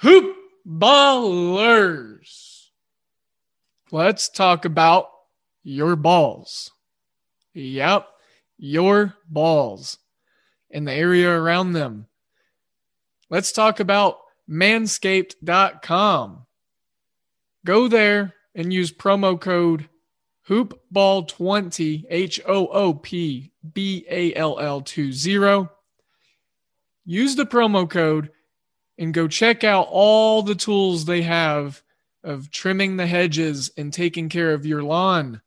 Hoop ballers. Let's talk about your balls. Yep, your balls and the area around them. Let's talk about manscaped.com. Go there and use promo code hoopball20 H O O P B A L L 20. Use the promo code and go check out all the tools they have of trimming the hedges and taking care of your lawn,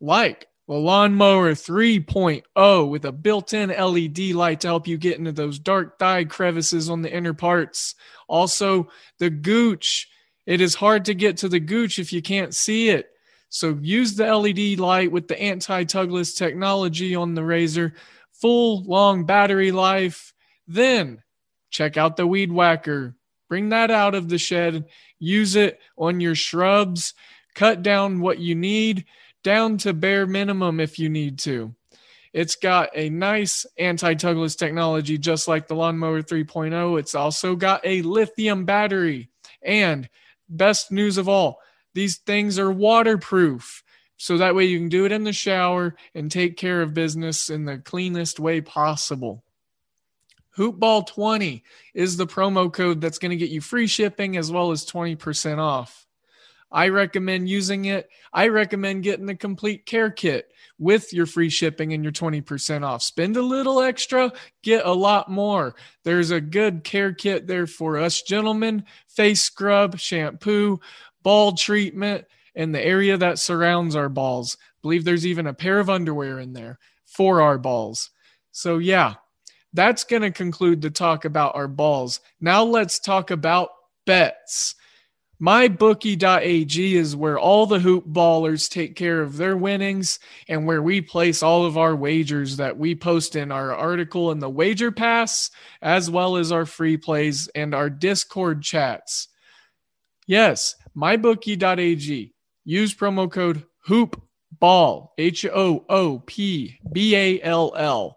like the Lawnmower 3.0 with a built in LED light to help you get into those dark dye crevices on the inner parts. Also, the Gooch. It is hard to get to the Gooch if you can't see it. So use the LED light with the anti tugless technology on the razor, full long battery life. Then check out the weed whacker. Bring that out of the shed, use it on your shrubs, cut down what you need down to bare minimum if you need to. It's got a nice anti tugless technology, just like the Lawnmower 3.0. It's also got a lithium battery. And best news of all, these things are waterproof. So that way you can do it in the shower and take care of business in the cleanest way possible. Hoopball20 is the promo code that's going to get you free shipping as well as 20% off. I recommend using it. I recommend getting the complete care kit with your free shipping and your 20% off. Spend a little extra, get a lot more. There's a good care kit there for us gentlemen face scrub, shampoo, ball treatment, and the area that surrounds our balls. I believe there's even a pair of underwear in there for our balls. So, yeah, that's going to conclude the talk about our balls. Now let's talk about bets. MyBookie.ag is where all the hoop ballers take care of their winnings and where we place all of our wagers that we post in our article in the Wager Pass, as well as our free plays and our Discord chats. Yes, MyBookie.ag. Use promo code HOOPBALL, H O O P B A L L.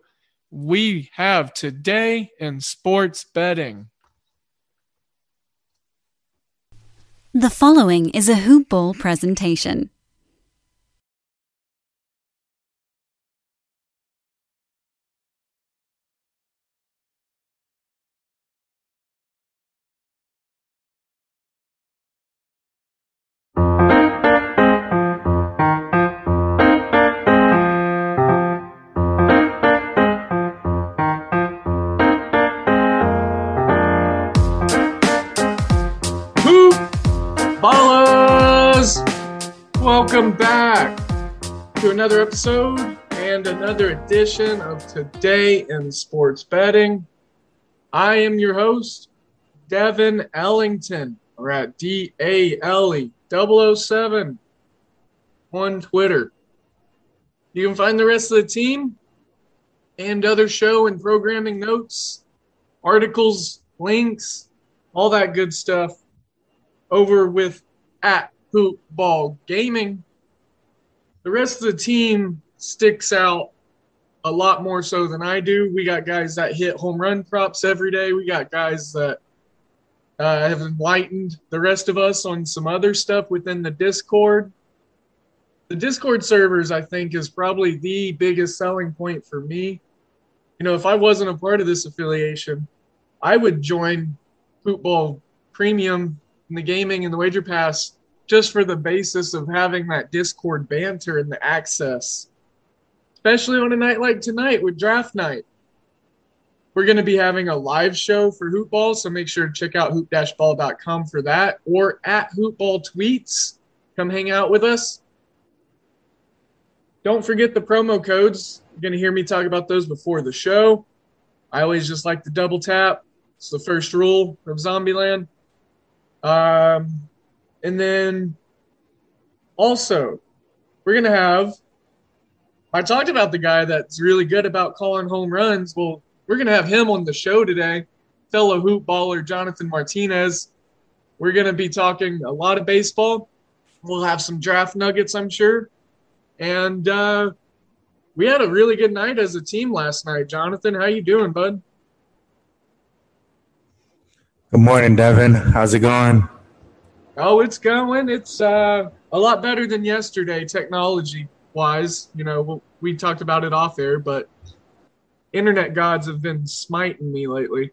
we have today in sports betting. The following is a Hoop Ball presentation. Another episode and another edition of Today in Sports Betting. I am your host, Devin Ellington. We're at D A L E 007 on Twitter. You can find the rest of the team and other show and programming notes, articles, links, all that good stuff over with at Hoop Ball Gaming. The rest of the team sticks out a lot more so than I do. We got guys that hit home run props every day. We got guys that uh, have enlightened the rest of us on some other stuff within the Discord. The Discord servers, I think, is probably the biggest selling point for me. You know, if I wasn't a part of this affiliation, I would join Football Premium in the gaming and the wager pass just for the basis of having that Discord banter and the access, especially on a night like tonight with draft night. We're going to be having a live show for Hoopball, so make sure to check out hoop-ball.com for that or at Hoopball Tweets. Come hang out with us. Don't forget the promo codes. You're going to hear me talk about those before the show. I always just like to double tap. It's the first rule of Zombieland. Um, and then also, we're going to have. I talked about the guy that's really good about calling home runs. Well, we're going to have him on the show today, fellow hoop baller Jonathan Martinez. We're going to be talking a lot of baseball. We'll have some draft nuggets, I'm sure. And uh, we had a really good night as a team last night. Jonathan, how you doing, bud? Good morning, Devin. How's it going? Oh, it's going. It's uh, a lot better than yesterday, technology wise. You know, we talked about it off air, but internet gods have been smiting me lately.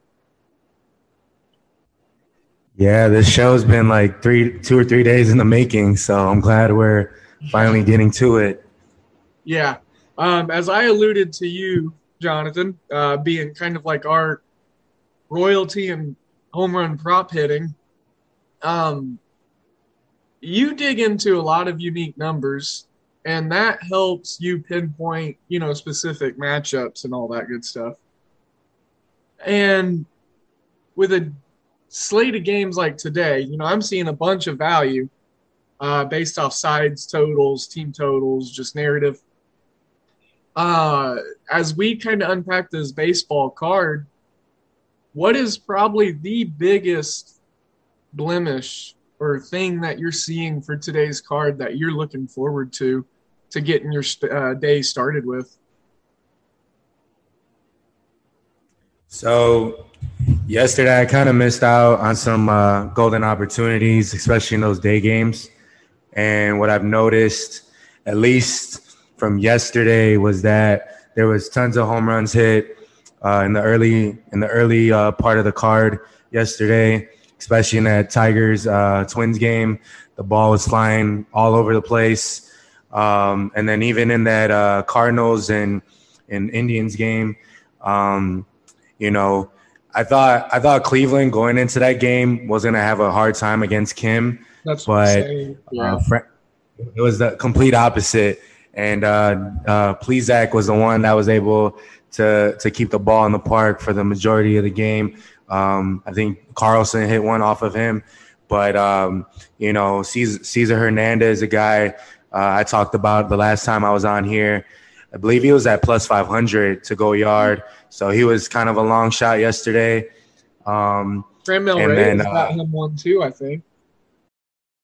Yeah, this show's been like three, two or three days in the making, so I'm glad we're finally getting to it. Yeah, um, as I alluded to you, Jonathan, uh, being kind of like our royalty and home run prop hitting, um, you dig into a lot of unique numbers and that helps you pinpoint you know specific matchups and all that good stuff. And with a slate of games like today you know i'm seeing a bunch of value uh, based off sides totals team totals just narrative. Uh, as we kind of unpack this baseball card what is probably the biggest blemish or thing that you're seeing for today's card that you're looking forward to to getting your uh, day started with? So, yesterday I kind of missed out on some uh, golden opportunities, especially in those day games. And what I've noticed, at least from yesterday, was that there was tons of home runs hit uh, in the early in the early uh, part of the card yesterday, especially in that Tigers uh, Twins game. The ball was flying all over the place. Um, and then even in that uh, Cardinals and, and Indians game, um, you know, I thought I thought Cleveland going into that game was going to have a hard time against Kim, That's but uh, yeah. uh, Fra- it was the complete opposite. And uh, uh, Plesac was the one that was able to to keep the ball in the park for the majority of the game. Um, I think Carlson hit one off of him, but um, you know, Cesar, Cesar Hernandez, a guy uh, I talked about the last time I was on here. I believe he was at plus 500 to go yard. So he was kind of a long shot yesterday. Um, Ray then, has got uh, him one too, I think.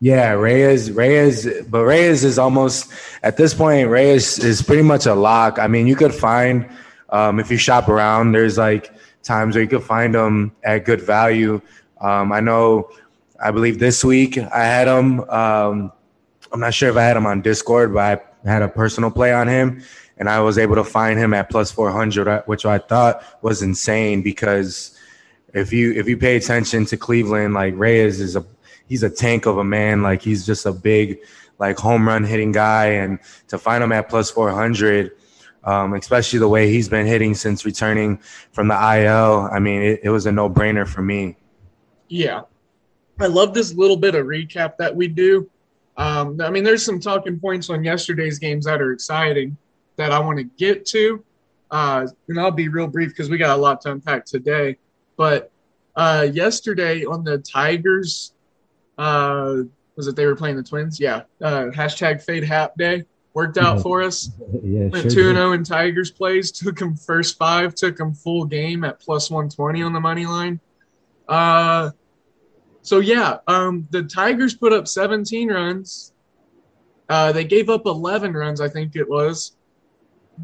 Yeah, Reyes, Reyes, but Reyes is almost at this point. Reyes is pretty much a lock. I mean, you could find um, if you shop around. There's like times where you could find them at good value. Um, I know. I believe this week I had him um, I'm not sure if I had him on Discord, but I had a personal play on him, and I was able to find him at plus 400, which I thought was insane because if you if you pay attention to Cleveland, like Reyes is a he's a tank of a man, like he's just a big like home run hitting guy, and to find him at plus 400. Um, especially the way he's been hitting since returning from the IL. I mean, it, it was a no brainer for me. Yeah. I love this little bit of recap that we do um, I mean, there's some talking points on yesterday's games that are exciting that I want to get to. Uh, and I'll be real brief because we got a lot to unpack today. But uh, yesterday on the Tigers, uh, was it they were playing the Twins? Yeah. Uh, hashtag fade Happ day worked out for us. yeah, Went 2 0 in Tigers plays, took them first five, took them full game at plus 120 on the money line. Uh, so yeah, um, the Tigers put up 17 runs. Uh, they gave up 11 runs, I think it was.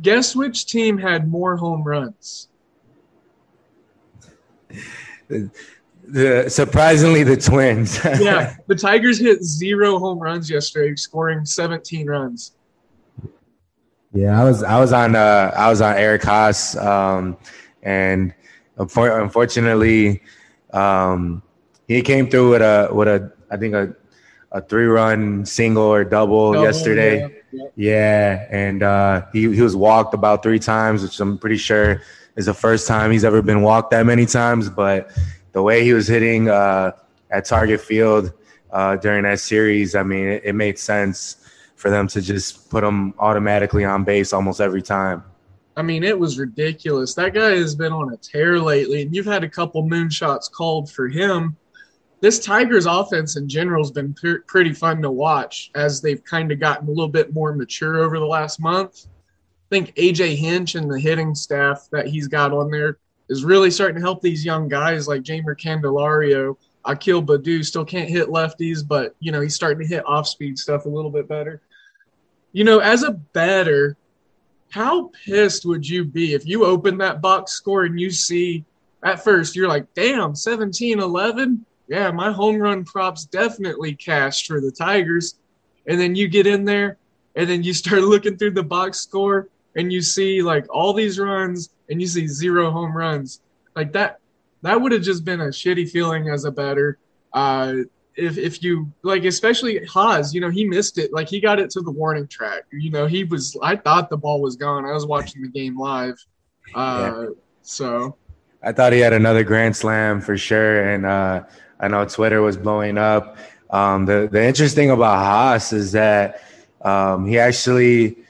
Guess which team had more home runs? The, surprisingly the Twins. yeah, the Tigers hit zero home runs yesterday, scoring 17 runs. Yeah, I was I was on uh, I was on Eric Haase, um, and unfortunately, um, he came through with a with a I think a a three run single or double, double yesterday. Yeah, yeah. yeah. and uh, he he was walked about three times, which I'm pretty sure is the first time he's ever been walked that many times. But the way he was hitting uh, at Target Field uh, during that series, I mean, it, it made sense for them to just put him automatically on base almost every time. I mean, it was ridiculous. That guy has been on a tear lately, and you've had a couple moonshots called for him this Tigers offense in general has been pre- pretty fun to watch as they've kind of gotten a little bit more mature over the last month. I think AJ Hinch and the hitting staff that he's got on there is really starting to help these young guys like Jeimer Candelario. Akil Baddoo still can't hit lefties, but you know he's starting to hit off speed stuff a little bit better. You know, as a batter, how pissed would you be if you open that box score and you see at first you're like, damn, 17 11? yeah, my home run props definitely cashed for the Tigers. And then you get in there and then you start looking through the box score and you see like all these runs and you see zero home runs. Like that that would have just been a shitty feeling as a batter. Uh if if you like especially Haase, you know, he missed it. Like he got it to the warning track. You know, he was I thought the ball was gone. I was watching the game live. Uh yeah. so I thought he had another grand slam for sure. And uh I know Twitter was blowing up. Um, the the interesting about Haase is that um, he actually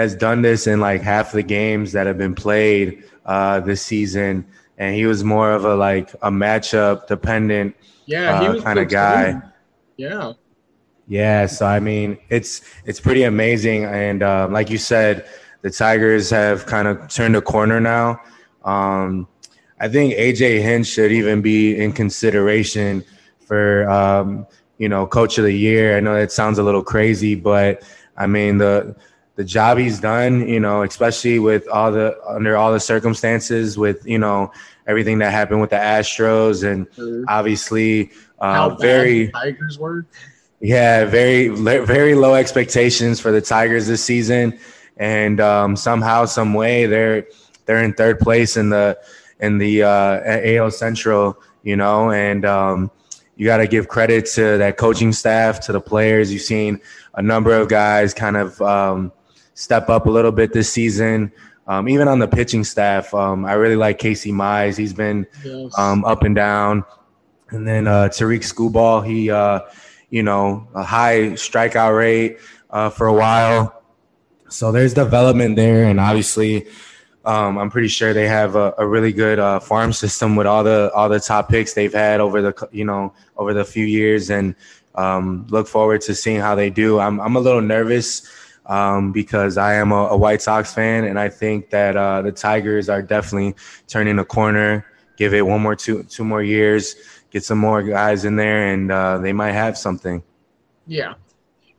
has done this in like half the games that have been played uh, this season, and he was more of a like a matchup dependent yeah, uh, kind of guy. Too. Yeah. Yeah, so I mean, it's it's pretty amazing, and uh, like you said, the Tigers have kind of turned a corner now. Um, I think AJ Hinch should even be in consideration for um, you know coach of the year. I know that sounds a little crazy, but I mean the the job he's done, you know, especially with all the under all the circumstances, with you know everything that happened with the Astros, and mm-hmm. obviously uh, very Tigers were. Yeah, very very low expectations for the Tigers this season, and um, somehow, some way, they're they're in third place in the in the uh, AL Central, you know, and um, you got to give credit to that coaching staff, to the players. You've seen a number of guys kind of um, step up a little bit this season. Um, even on the pitching staff, um, I really like Casey Mize. He's been yes. Um, up and down. And then uh, Tarik Skubal, he, uh, you know, a high strikeout rate uh, for a while. So there's development there, and obviously, um, I'm pretty sure they have a, a really good uh, farm system with all the all the top picks they've had over the you know over the few years, and um, look forward to seeing how they do. I'm I'm a little nervous um, because I am a, a, White Sox fan, and I think that uh, the Tigers are definitely turning a corner. Give it one more two two more years, get some more guys in there, and uh, they might have something. Yeah,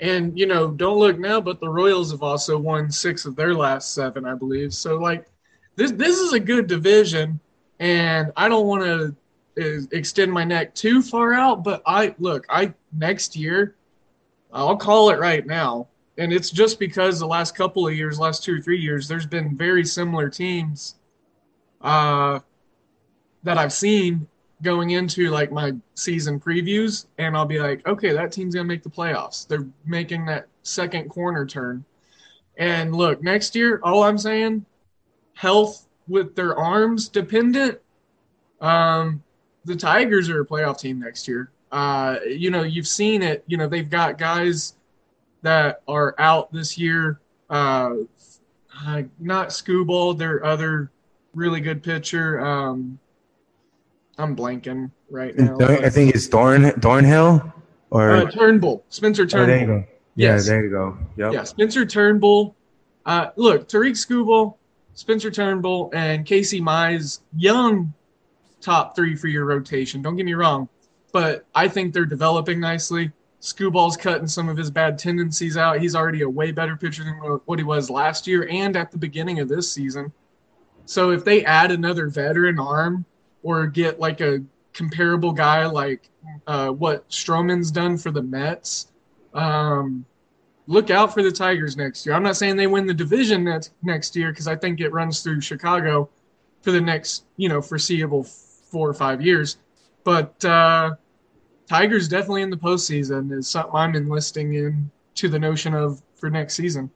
and you know, don't look now, but the Royals have also won six of their last seven, I believe. So like this this is a good division, and I don't want to uh, extend my neck too far out. But I look, I next year, I'll call it right now. And it's just because the last couple of years, last two or three years, there's been very similar teams uh, that I've seen going into like my season previews, and I'll be like, okay, that team's gonna make the playoffs. They're making that second corner turn. And look, next year, all I'm saying, health with their arms dependent. Um, the Tigers are a playoff team next year. Uh, you know, you've seen it. You know, they've got guys that are out this year. Uh, not Skubal, their other really good pitcher. Um, I'm blanking right now. I think it's Dorn Thornhill or uh, Turnbull, Spencer Turnbull. Oh, there you go. Yeah, yes. there you go. Yep. Yeah, Spencer Turnbull. Uh, look, Tarik Skubal, Spencer Turnbull, and Casey Mize, young top three for your rotation. Don't get me wrong, but I think they're developing nicely. Skubal's cutting some of his bad tendencies out. He's already a way better pitcher than what he was last year and at the beginning of this season. So if they add another veteran arm or get like a comparable guy like uh, what Stroman's done for the Mets, um, look out for the Tigers next year. I'm not saying they win the division next next year because I think it runs through Chicago for the next you know foreseeable four or five years, but uh, Tigers definitely in the postseason is something I'm enlisting in to the notion of for next season.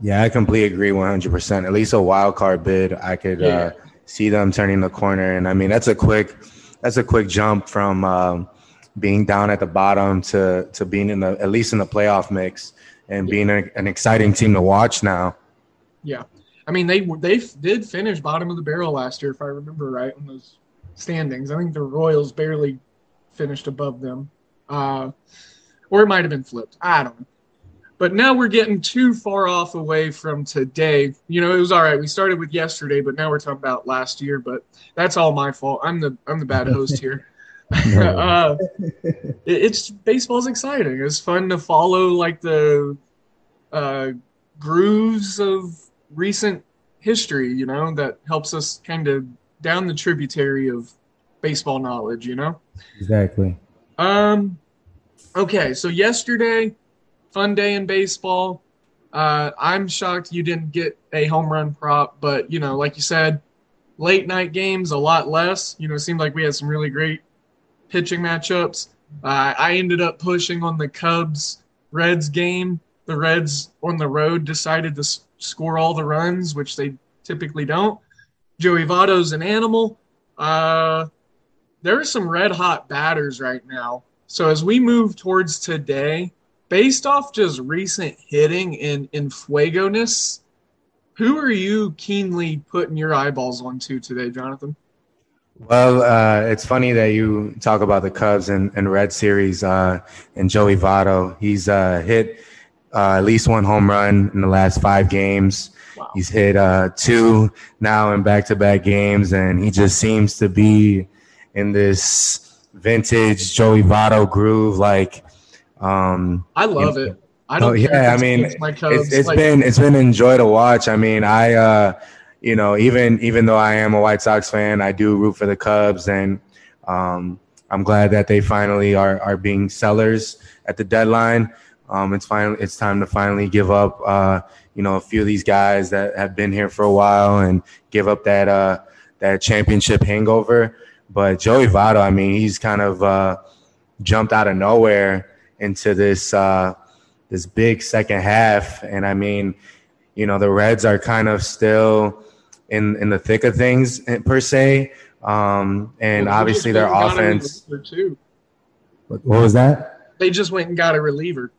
Yeah, I completely agree 100%. At least a wild card bid, I could uh, yeah. uh, see them turning the corner. And I mean, that's a quick, that's a quick jump from um, being down at the bottom to to being in the at least in the playoff mix and being a, an exciting team to watch now. Yeah, I mean they they did finish bottom of the barrel last year if I remember right in those standings. I think the Royals barely finished above them, uh, or it might have been flipped. I don't know. But now we're getting too far off away from today. You know, it was all right. We started with yesterday, but now we're talking about last year. But that's all my fault. I'm the I'm the bad host here. uh, it's baseball's exciting. It's fun to follow like the uh, grooves of recent history. You know that helps us kind of down the tributary of baseball knowledge. You know. Exactly. Um. Okay, so yesterday, fun day in baseball. Uh, I'm shocked you didn't get a home run prop, but you know, like you said, late night games a lot less. You know, it seemed like we had some really great pitching matchups. Uh, I ended up pushing on the Cubs Reds game. The Reds on the road decided to s- score all the runs, which they typically don't. Joey Votto's an animal. Uh, there are some red hot batters right now. So as we move towards today, based off just recent hitting and in fuego-ness, who are you keenly putting your eyeballs onto today, Jonathan? Well, uh, it's funny that you talk about the Cubs and, and Red Series uh, and Joey Votto. He's uh, hit uh, at least one home run in the last five games. Wow. He's hit uh, two now in back to back games, and he just seems to be in this vintage Joey Votto groove. Like, um, I love you know, it. I don't. Oh, yeah, I mean, it's, it's like, been it's been enjoy to watch. I mean, I uh, you know, even even though I am a White Sox fan, I do root for the Cubs, and um, I'm glad that they finally are are being sellers at the deadline. Um, it's finally it's time to finally give up, uh, you know, a few of these guys that have been here for a while and give up that uh, that championship hangover. But Joey Votto, I mean, he's kind of uh, jumped out of nowhere into this uh, this big second half, and I mean, you know, the Reds are kind of still in in the thick of things eh, per se, um, and well, obviously their offense. What, what was that? They just went and got a reliever.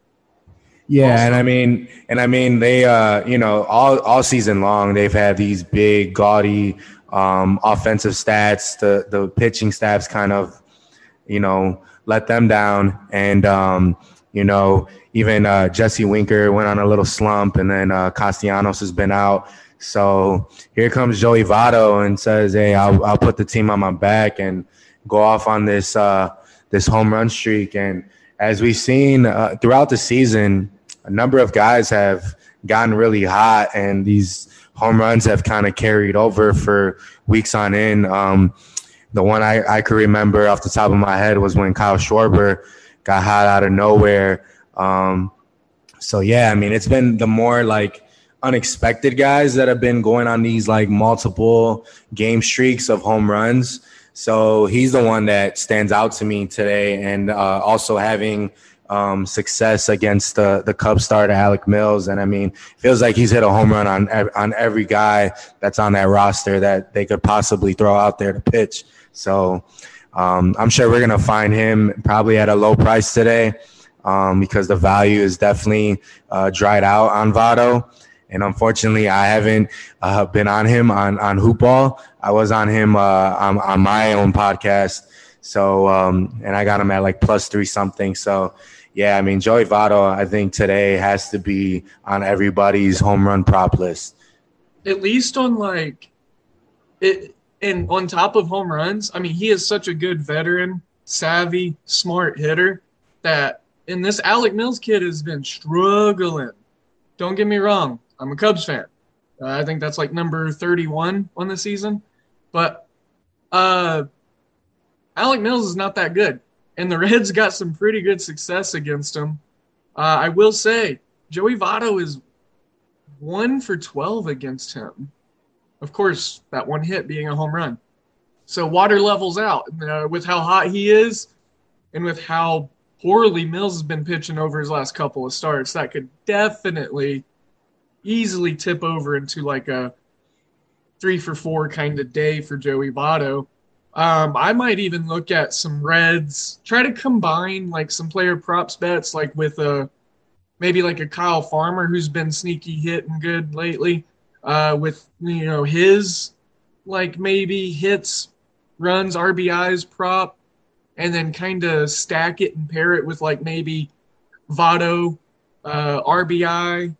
Yeah, also. and I mean, and I mean, they, uh, you know, all all season long they've had these big, gaudy um, offensive stats. The the pitching staffs kind of, you know, let them down, and um, you know, even uh, Jesse Winker went on a little slump, and then uh, Castellanos has been out. So here comes Joey Votto and says, "Hey, I'll, I'll put the team on my back and go off on this uh, this home run streak." And as we've seen uh, throughout the season, a number of guys have gotten really hot, and these home runs have kind of carried over for weeks on end. Um, the one I, I could remember off the top of my head was when Kyle Schwarber got hot out of nowhere. Um, so yeah, I mean, it's been the more like unexpected guys that have been going on these like multiple game streaks of home runs. So he's the one that stands out to me today, and uh, also having um, success against the the Cub starter Alec Mills, and I mean, feels like he's hit a home run on on every guy that's on that roster that they could possibly throw out there to pitch. So um, I'm sure we're gonna find him probably at a low price today um, because the value is definitely uh, dried out on Votto. And unfortunately, I haven't uh, been on him on on Hoopball. I was on him uh, on, on my own podcast. So, um, and I got him at like plus three something. So, yeah, I mean, Joey Votto, I think today has to be on everybody's home run prop list. At least on like it, and on top of home runs, I mean, he is such a good veteran, savvy, smart hitter that. And this Alec Mills kid has been struggling. Don't get me wrong, I'm a Cubs fan. Uh, I think that's like number 31 on the season, but uh, Alec Mills is not that good and the Reds got some pretty good success against him. Uh, I will say, Joey Votto is one for 12 against him. Of course, that one hit being a home run. So water levels out uh, with how hot he is and with how poorly Mills has been pitching over his last couple of starts. That could definitely easily tip over into like a three for four kind of day for Joey Votto. Um, I might even look at some reds, try to combine like some player props bets, like with a maybe like a Kyle Farmer who's been sneaky hitting good lately, uh, with you know his like maybe hits, runs, RBIs prop, and then kind of stack it and pair it with like maybe Votto uh, RBI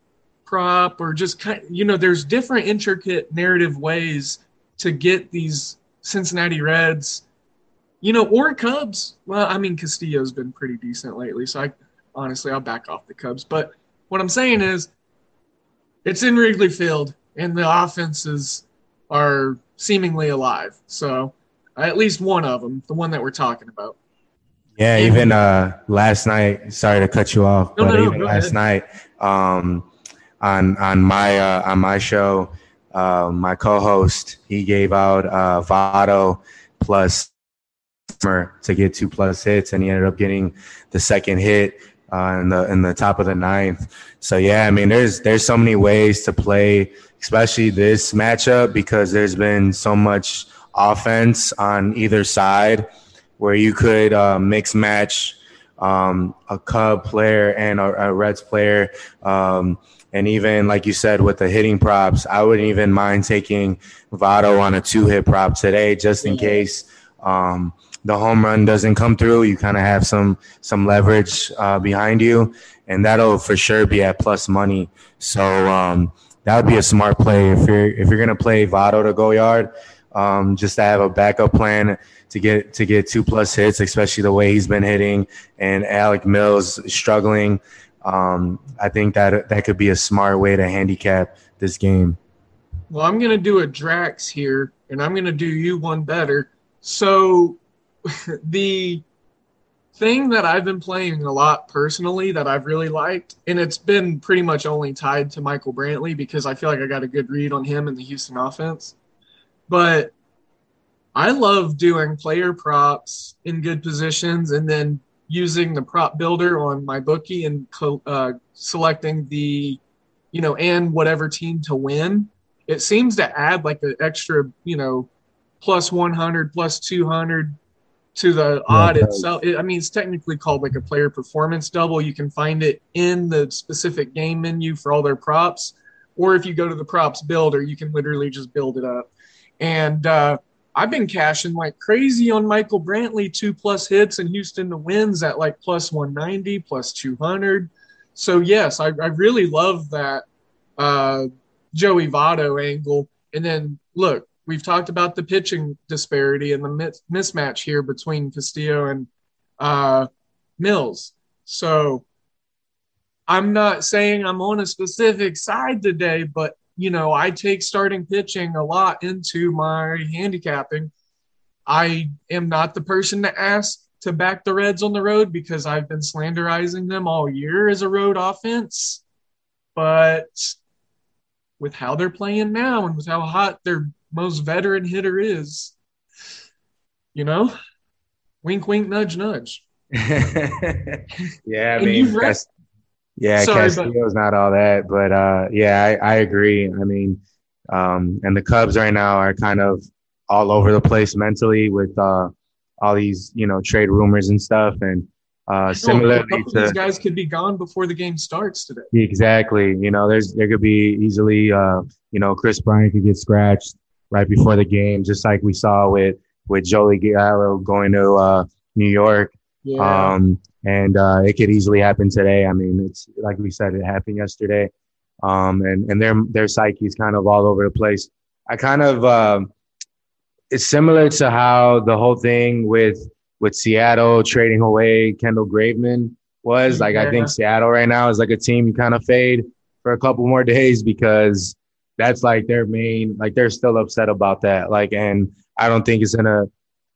prop or just kind you know there's different intricate narrative ways to get these Cincinnati Reds, you know, or Cubs. Well, I mean, Castillo's been pretty decent lately, so I honestly I'll back off the Cubs. But what I'm saying is, it's in Wrigley Field, and the offenses are seemingly alive. So at least one of them, the one that we're talking about. Yeah, and, even uh, last night. Sorry to cut you off, no, but no, even last ahead. night um, on on my uh, on my show, uh, my co-host, he gave out uh, Votto plus to get two plus hits, and he ended up getting the second hit uh, in the in the top of the ninth. So yeah, I mean, there's there's so many ways to play, especially this matchup because there's been so much offense on either side, where you could uh, mix match um, a Cub player and a, a Reds player. Um, and even like you said with the hitting props, I wouldn't even mind taking Votto on a two hit prop today, just in case um, the home run doesn't come through. You kind of have some some leverage uh, behind you, and that'll for sure be at plus money. So um, that would be a smart play if you're if you're gonna play Votto to go yard. Um, just to have a backup plan to get to get two plus hits, especially the way he's been hitting, and Alec Mills struggling. Um, I think that that could be a smart way to handicap this game. Well, I'm going to do a Drax here, and I'm going to do you one better. So, the thing that I've been playing a lot personally that I've really liked, and it's been pretty much only tied to Michael Brantley because I feel like I got a good read on him in the Houston offense. But I love doing player props in good positions and then using the prop builder on my bookie and uh, selecting the, you know, and whatever team to win, it seems to add like an extra, you know, plus 100, plus 200 to the odd itself. It, I mean, it's technically called like a player performance double. You can find it in the specific game menu for all their props. Or if you go to the props builder, you can literally just build it up. And uh, I've been cashing like crazy on Michael Brantley, two plus hits, and Houston the wins at like plus 190, plus 200. So, yes, I, I really love that uh, Joey Votto angle. And then, look, we've talked about the pitching disparity and the mismatch here between Castillo and uh, Mills. So, I'm not saying I'm on a specific side today, but you know, I take starting pitching a lot into my handicapping. I am not the person to ask to back the Reds on the road because I've been slanderizing them all year as a road offense. But with how they're playing now and with how hot their most veteran hitter is, you know, wink, wink, nudge, nudge. yeah, I mean, Cas- yeah, Sorry, Castillo's but- not all that, but uh, yeah, I, I agree. I mean, um, and the Cubs right now are kind of all over the place mentally with uh, all these, you know, trade rumors and stuff. And uh, similarly to these guys could be gone before the game starts today. Exactly. You know, there's there could be easily, uh, you know, Kris Bryant could get scratched right before the game, just like we saw with with Joey Gallo going to uh, New York. Yeah. Um, and uh, it could easily happen today. I mean, it's like we said, it happened yesterday. Um, and and their their psyche is kind of all over the place. I kind of uh, it's similar to how the whole thing with with Seattle trading away Kendall Graveman was. Like. I think Seattle right now is like a team you kind of fade for a couple more days because that's like their main, like, they're still upset about that. Like, and I don't think it's gonna,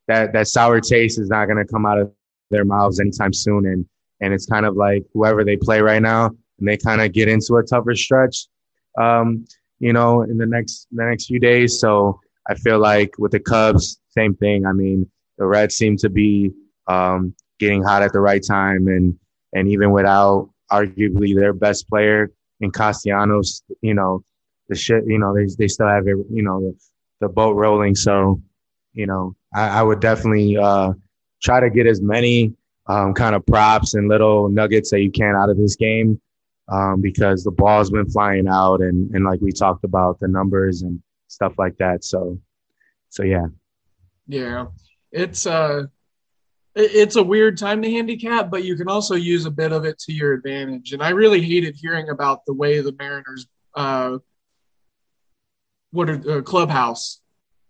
that, that sour taste is not gonna come out of their mouths anytime soon. And, and it's kind of like whoever they play right now and they kind of get into a tougher stretch, um, you know, in the next, the next few days. So I feel like with the Cubs, same thing. I mean, the Reds seem to be um, getting hot at the right time, and and even without arguably their best player in Castellanos, you know, the shit, you know, they they still have it, you know, the, the boat rolling. So, you know, I, I would definitely uh, try to get as many um, kind of props and little nuggets that you can out of this game. Um, because the ball's been flying out and, and like we talked about the numbers and stuff like that. So, so yeah. Yeah it's uh it's a weird time to handicap, but you can also use a bit of it to your advantage. And I really hated hearing about the way the Mariners, uh, what are, uh, clubhouse,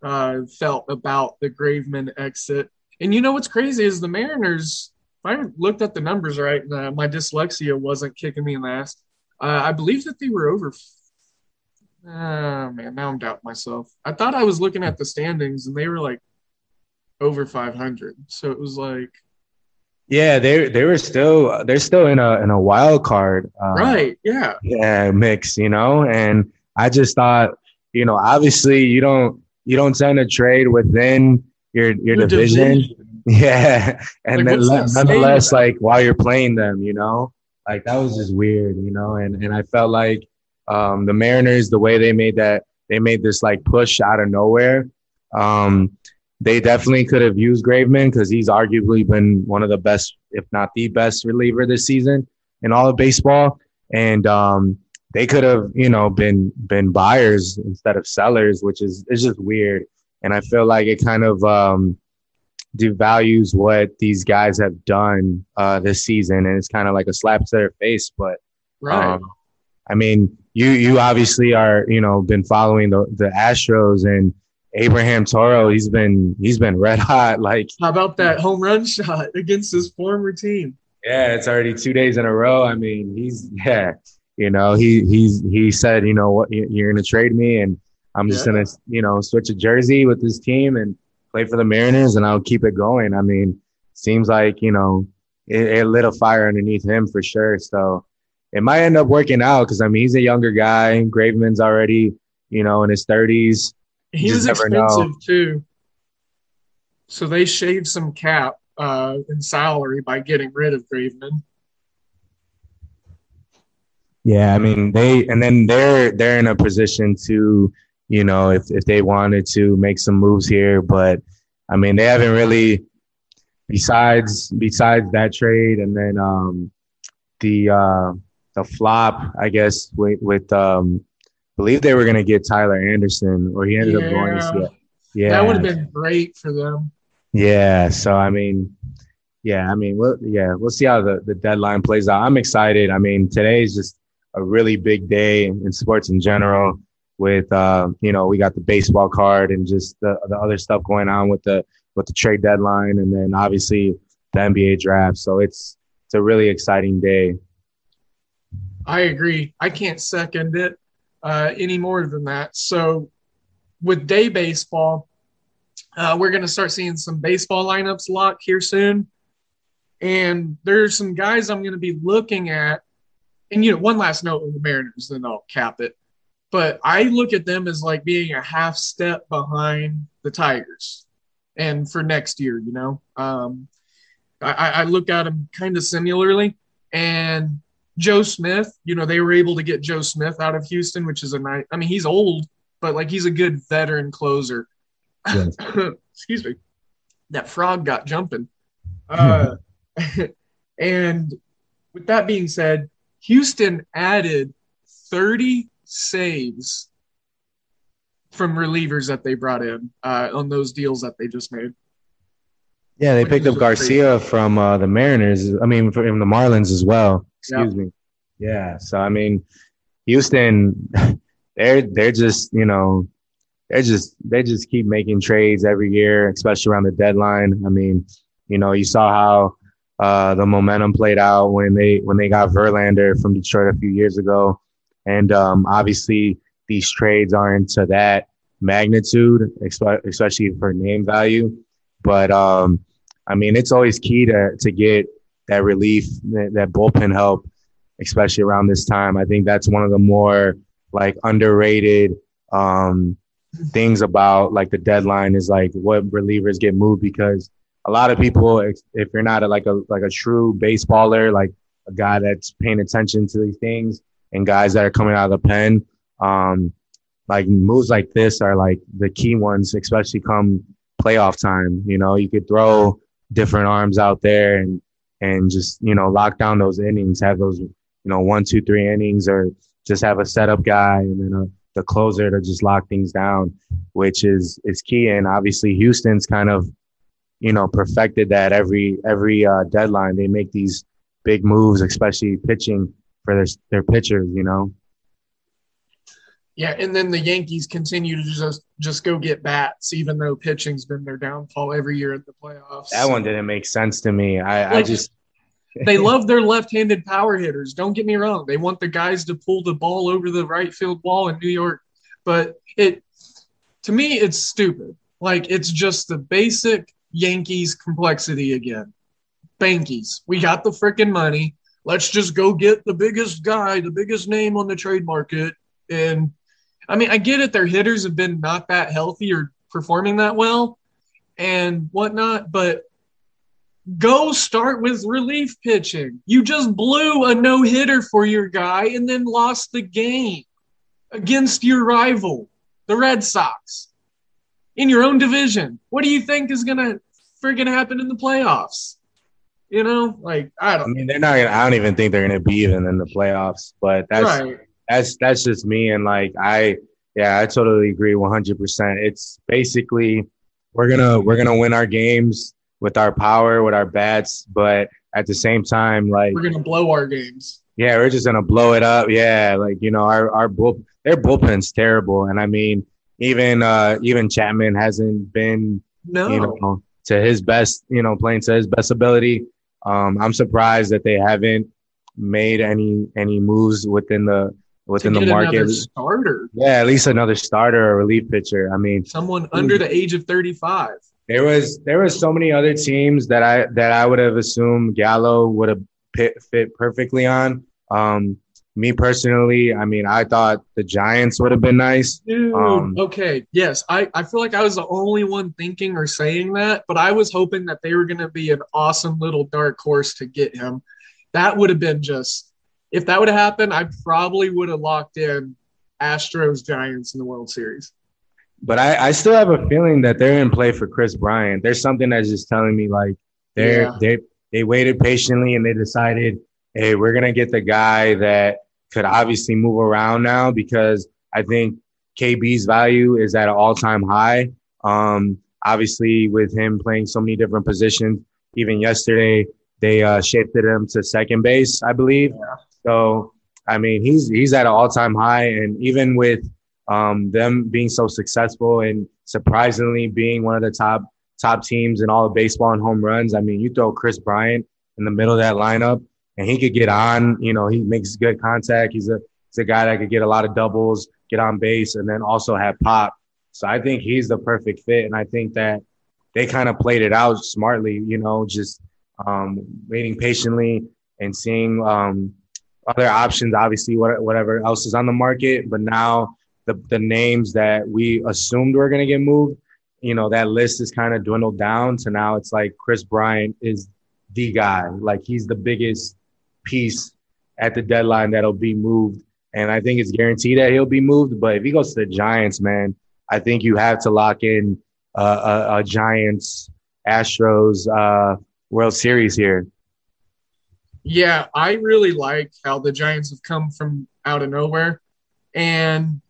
uh, felt about the Graveman exit. And you know what's crazy is the Mariners. If I looked at the numbers right, uh, my dyslexia wasn't kicking me in the ass. Uh, I believe that they were over. Oh man, now I'm doubting myself. I thought I was looking at the standings and they were like over 500. So it was like, yeah, they they were still they're still in a in a wild card, um, right? Yeah, yeah, mix, you know. And I just thought, you know, obviously you don't you don't send a trade within your your, your division. division. Yeah, and like, then nonetheless, like while you're playing them, you know, like that was just weird, you know. And and I felt like um, the Mariners, the way they made that, they made this like push out of nowhere. Um, they definitely could have used Graveman because he's arguably been one of the best, if not the best reliever this season in all of baseball. And um, they could have, you know, been been buyers instead of sellers, which is is just weird. And I feel like it kind of um, devalues what these guys have done uh, this season, and it's kind of like a slap to their face. But right. Um, I mean, you you obviously are, you know, been following the the Astros and Abraham Toro, he's been he's been red hot. Like, how about that home run shot against his former team? Yeah, it's already two days in a row. I mean, he's yeah, you know, he he's he said, you know what, you're gonna trade me, and I'm just yeah. gonna you know switch a jersey with this team and play for the Mariners, and I'll keep it going. I mean, seems like you know it, it lit a fire underneath him for sure. So it might end up working out because I mean he's a younger guy. Graveman's already you know in his 30s he was expensive know. too. So they shaved some cap uh, in salary by getting rid of Graveman. Yeah, I mean they, and then they're they're in a position to, you know, if if they wanted to make some moves here, but I mean they haven't really. Besides besides that trade, and then um, the uh, the flop, I guess with with um, believe they were going to get Tyler Anderson, or he ended yeah. up going to. Yeah, that would have been great for them. Yeah, so I mean, yeah, I mean, we'll, yeah, we'll see how the, the deadline plays out. I'm excited. I mean, today is just a really big day in sports in general. With uh, you know, we got the baseball card and just the, the other stuff going on with the with the trade deadline, and then obviously the NBA draft. So it's it's a really exciting day. I agree. I can't second it uh, any more than that. So with day baseball, uh, we're going to start seeing some baseball lineups lock here soon. And there's some guys I'm going to be looking at. And, you know, one last note on the Mariners, then I'll cap it. But I look at them as like being a half step behind the Tigers. And for next year, you know, um, I, I look at them kind of similarly. And Joe Smith, you know, they were able to get Joe Smith out of Houston, which is a nice, I mean, he's old, but like he's a good veteran closer. Yes. Excuse me. That frog got jumping. Uh, and with that being said, Houston added 30 saves from relievers that they brought in uh, on those deals that they just made. Yeah, they picked up Garcia from uh, the Mariners. I mean, from the Marlins as well. Excuse yeah. me. Yeah. So I mean, Houston, they're they're just you know they just they just keep making trades every year, especially around the deadline. I mean, you know, you saw how uh, the momentum played out when they when they got Verlander from Detroit a few years ago, and um, obviously these trades aren't to that magnitude, especially for name value. But um, I mean, it's always key to to get that relief, that, that bullpen help, especially around this time. I think that's one of the more like underrated um, things about like the deadline is like what relievers get moved because a lot of people, if you're not a, like a like a true baseballer, like a guy that's paying attention to these things, and guys that are coming out of the pen, um, like moves like this are like the key ones, especially come playoff time. You know, you could throw different arms out there and and just you know lock down those innings, have those you know one, two, three innings, or just have a setup guy and then a, the closer to just lock things down, which is is key. And obviously, Houston's kind of you know perfected that every every uh, deadline. They make these big moves, especially pitching for their their pitchers. You know. Yeah, and then the Yankees continue to just just go get bats, even though pitching's been their downfall every year in the playoffs. That one didn't make sense to me. I, like, I just they love their left-handed power hitters. Don't get me wrong; they want the guys to pull the ball over the right field wall in New York, but it to me it's stupid. Like it's just the basic Yankees complexity again. Bankies, we got the freaking money. Let's just go get the biggest guy, the biggest name on the trade market, and I mean, I get it. Their hitters have been not that healthy or performing that well and whatnot, but go start with relief pitching. You just blew a no hitter for your guy and then lost the game against your rival, the Red Sox, in your own division. What do you think is going to friggin' happen in the playoffs? You know, like I don't. I mean, they're not. Gonna, I don't even think they're going to be even in the playoffs. But that's right that's that's just me and like I yeah, I totally agree 100%. It's basically we're going to we're going to win our games with our power, with our bats, but at the same time like we're going to blow our games. Yeah, we're just going to blow it up. Yeah, like you know, our our bull their bullpen's terrible and I mean even uh even Chapman hasn't been no. you know to his best, you know, playing to his best ability. Um I'm surprised that they haven't made any any moves within the within the market. starter. Yeah, at least another starter or relief pitcher. I mean, someone under the age of 35. There was there was so many other teams that I that I would have assumed Gallo would have fit, fit perfectly on. Um, me personally, I mean, I thought the Giants would have been nice. Dude, um, okay, yes, I, I feel like I was the only one thinking or saying that, but I was hoping that they were going to be an awesome little dark horse to get him. That would have been just if that would have happened, I probably would have locked in Astros Giants in the World Series. But I, I still have a feeling that they're in play for Kris Bryant. There's something that's just telling me like they're yeah. they they waited patiently and they decided, hey, we're gonna get the guy that could obviously move around now because I think KB's value is at an all time high. Um, obviously, with him playing so many different positions, even yesterday they uh, shifted him to second base, I believe. Yeah. So I mean, he's he's at an all time high, and even with um, them being so successful and surprisingly being one of the top top teams in all of baseball and home runs, I mean, you throw Kris Bryant in the middle of that lineup, and he could get on. You know, he makes good contact. He's a he's a guy that could get a lot of doubles, get on base, and then also have pop. So I think he's the perfect fit, and I think that they kind of played it out smartly. You know, just um, waiting patiently and seeing um, other options, obviously, whatever else is on the market. But now the, the names that we assumed were going to get moved, you know, that list is kind of dwindled down to now it's like Kris Bryant is the guy. Like he's the biggest piece at the deadline that'll be moved. And I think it's guaranteed that he'll be moved. But if he goes to the Giants, man, I think you have to lock in uh, a, a Giants Astros uh, World Series here. Yeah, I really like how the Giants have come from out of nowhere. And,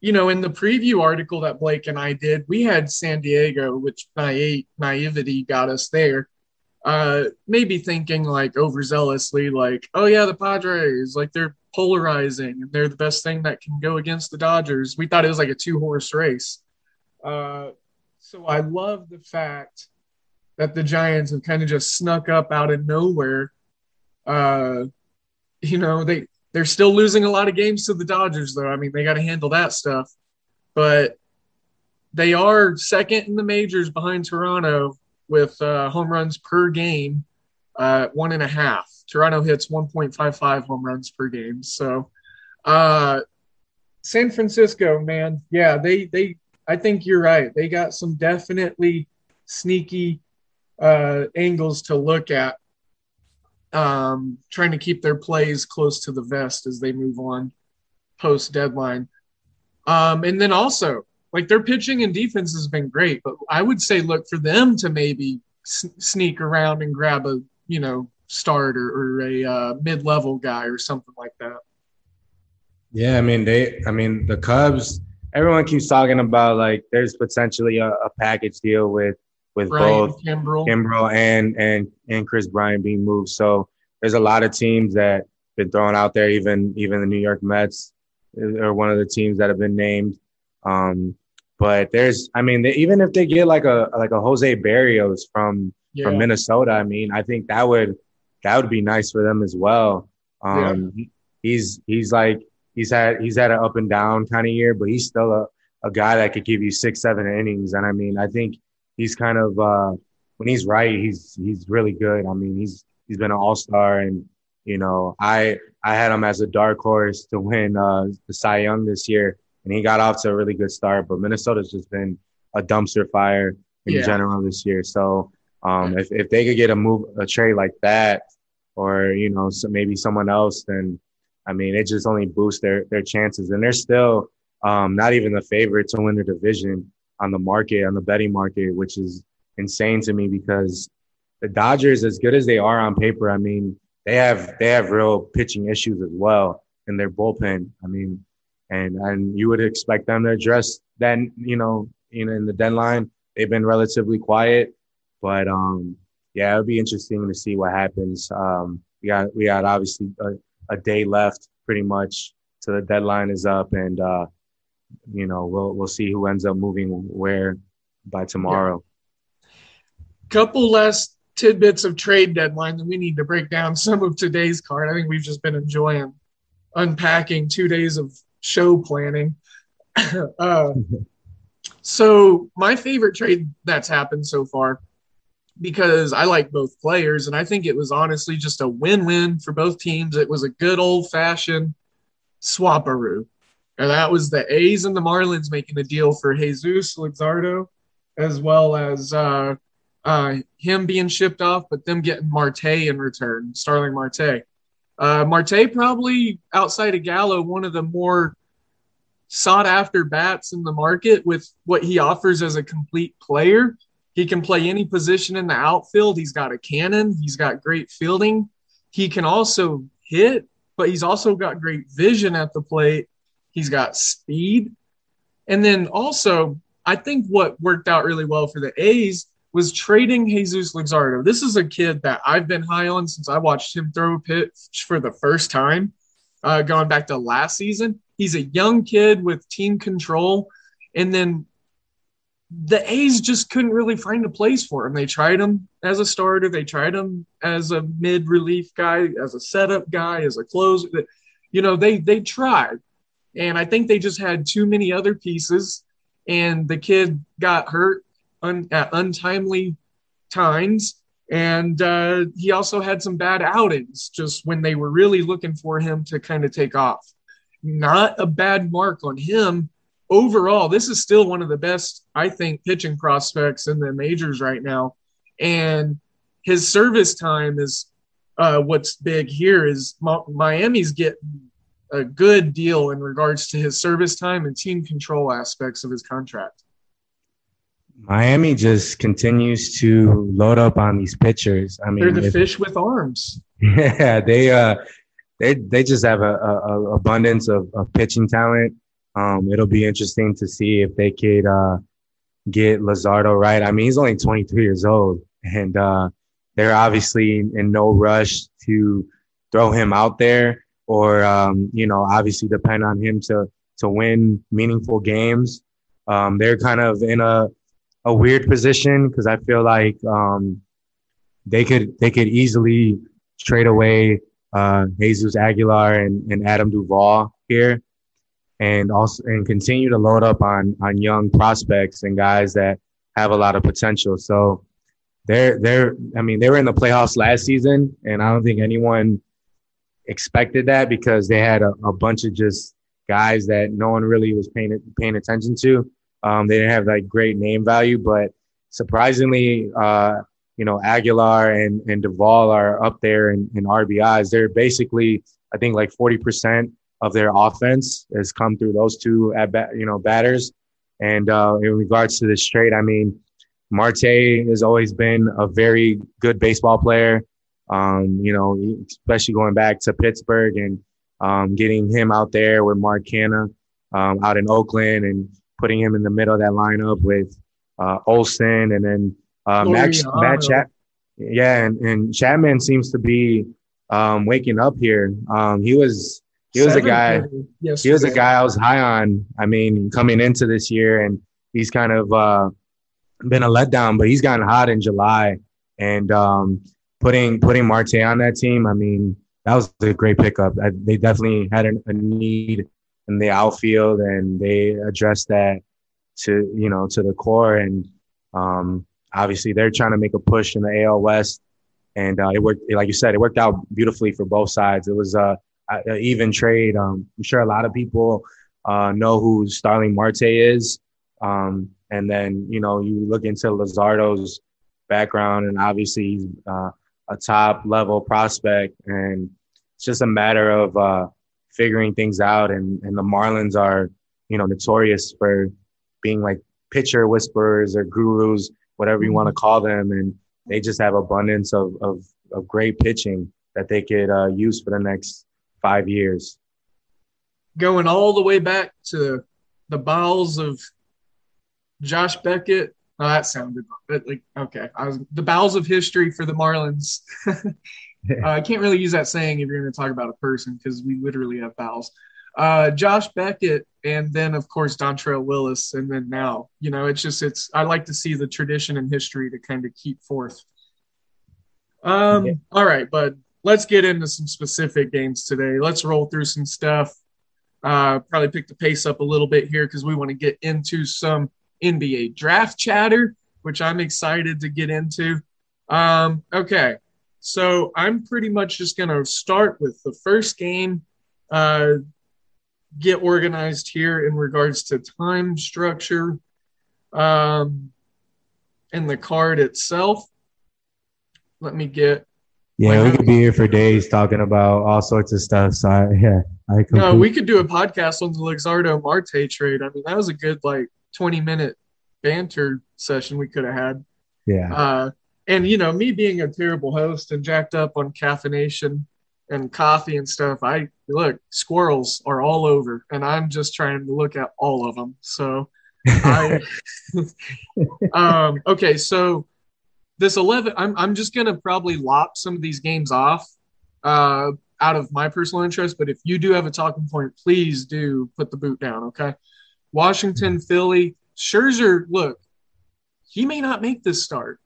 you know, in the preview article that Blake and I did, we had San Diego, which naive, naivety got us there. Uh, maybe thinking like overzealously, like, oh, yeah, the Padres, like they're polarizing and they're the best thing that can go against the Dodgers. We thought it was like a two horse race. Uh, so I love the fact that the Giants have kind of just snuck up out of nowhere uh, you know, they they're still losing a lot of games to the Dodgers, though. I mean, they got to handle that stuff. But they are second in the majors behind Toronto with uh, home runs per game, uh, one and a half. Toronto hits 1.55 home runs per game. So, uh, San Francisco, man, yeah, they they. I think you're right. They got some definitely sneaky uh, angles to look at um, trying to keep their plays close to the vest as they move on post deadline. Um, and then also, like their pitching and defense has been great, but I would say look for them to maybe sneak around and grab a you know starter or a uh, mid level guy or something like that. Yeah, I mean they. I mean the Cubs. Everyone keeps talking about like there's potentially a, a package deal with with Brian both Kimbrel. Kimbrel and and and Kris Bryant being moved. So there's a lot of teams that been thrown out there. Even even the New York Mets are one of the teams that have been named. Um, but there's, I mean, they, even if they get like a like a Jose Berrios from yeah. from Minnesota, I mean, I think that would that would be nice for them as well. Um, yeah. He's he's like he's had he's had an up and down kind of year, but he's still a, a guy that could give you six seven innings. And I mean, I think he's kind of uh, when he's right, he's he's really good. I mean, he's he's been an all star, and you know, I I had him as a dark horse to win uh, the Cy Young this year, and he got off to a really good start. But Minnesota's just been a dumpster fire in yeah. general this year. So um, if if they could get a move a trade like that, or you know, so maybe someone else, then I mean, it just only boosts their their chances, and they're still um, not even the favorite to win the division on the market, on the betting market, which is insane to me because the Dodgers, as good as they are on paper, I mean, they have they have real pitching issues as well in their bullpen. I mean, and and you would expect them to address then, you know, you know, in the deadline. They've been relatively quiet, but um, yeah, it'll be interesting to see what happens. Um, we got we got obviously a, a day left, pretty much, so the deadline is up, and uh, you know, we'll we'll see who ends up moving where by tomorrow. Yeah. Couple last tidbits of trade deadline that we need to break down some of today's card. I think we've just been enjoying unpacking two days of show planning. uh, so my favorite trade that's happened so far because I like both players and I think it was honestly just a win-win for both teams. It was a good old-fashioned swaparoo. And that was the A's and the Marlins making a deal for Jesus Luzardo, as well as uh, uh, him being shipped off, but them getting Marte in return, Starling Marte. Uh, Marte probably outside of Gallo, one of the more sought after bats in the market with what he offers as a complete player. He can play any position in the outfield. He's got a cannon. He's got great fielding. He can also hit, but he's also got great vision at the plate He's got speed. And then also, I think what worked out really well for the A's was trading Jesus Luzardo. This is a kid that I've been high on since I watched him throw a pitch for the first time, uh, going back to last season. He's a young kid with team control. And then the A's just couldn't really find a place for him. They tried him as a starter, they tried him as a mid relief guy, as a setup guy, as a closer. You know, they they tried. And I think they just had too many other pieces, and the kid got hurt un- at untimely times. And uh, he also had some bad outings just when they were really looking for him to kind of take off. Not a bad mark on him. Overall, this is still one of the best, I think, pitching prospects in the majors right now. And his service time is uh, what's big here is Miami's getting a good deal in regards to his service time and team control aspects of his contract. Miami just continues to load up on these pitchers. I mean, they're the if, fish with arms. Yeah, they uh, they they just have a, a, a abundance of, of pitching talent. Um, it'll be interesting to see if they could uh, get Luzardo right. I mean, he's only 23 years old, and uh, they're obviously in no rush to throw him out there or um, you know obviously depend on him to to win meaningful games. Um, they're kind of in a a weird position because I feel like um, they could they could easily trade away uh, Jesus Aguilar and, and Adam Duvall here, and also and continue to load up on on young prospects and guys that have a lot of potential. So they're they're I mean they were in the playoffs last season, and I don't think anyone expected that because they had a, a bunch of just guys that no one really was paying paying attention to. Um, they didn't have like great name value, but surprisingly, uh, you know, Aguilar and, and Duvall are up there in, in RBIs. They're basically, I think, like 40% of their offense has come through those two at bat, you know, batters. And uh, in regards to this trade, I mean, Marte has always been a very good baseball player. Um, you know, especially going back to Pittsburgh and um, getting him out there with Mark Canha um, out in Oakland and putting him in the middle of that lineup with uh, Olson and then uh, Max, Matt Chat. Yeah, and, and Chapman seems to be um, waking up here. Um, he was he was a guy. He was a guy I was high on. I mean, coming into this year, and he's kind of uh, been a letdown, but he's gotten hot in July. And um, putting putting Marte on that team, I mean, that was a great pickup. I, they definitely had a, a need in the outfield, and they addressed that to you know to the core. And um, obviously, they're trying to make a push in the AL West, and uh, it worked. Like you said, it worked out beautifully for both sides. It was a, a even trade. Um, I'm sure a lot of people uh, know who Starling Marte is. Um, and then you know you look into Luzardo's background, and obviously he's uh, a top level prospect, and it's just a matter of uh, figuring things out. And and the Marlins are you know notorious for being like pitcher whisperers or gurus, whatever you want to mm-hmm. call them, and they just have abundance of of, of great pitching that they could uh, use for the next five years. Going all the way back to the bowels of Josh Beckett. Oh, that sounded like okay. I was the bowels of history for the Marlins. uh, I can't really use that saying if you're going to talk about a person because we literally have bowels. Uh, Josh Beckett, and then of course Dontrelle Willis, and then now you know it's just it's. I like to see the tradition and history to kind of keep forth. Um. Yeah. All right, but let's get into some specific games today. Let's roll through some stuff. Uh, probably pick the pace up a little bit here because we want to get into some NBA draft chatter, which I'm excited to get into. Um, okay, so I'm pretty much just going to start with the first game, uh, get organized here in regards to time structure um, and the card itself. Let me get. Yeah, we could be here for days talking about all sorts of stuff. So I, yeah, I. No, we could do a podcast on the Luzardo Marte trade. I mean, that was a good like 20 minute banter session we could have had. Yeah. Uh, and you know, me being a terrible host and jacked up on caffeination and coffee and stuff, I look squirrels are all over, and I'm just trying to look at all of them. So, I um, okay, so this 11, I'm I'm just gonna probably lop some of these games off. Uh, out of my personal interest, but if you do have a talking point, please do put the boot down, okay? Washington, Philly, Scherzer, look, he may not make this start.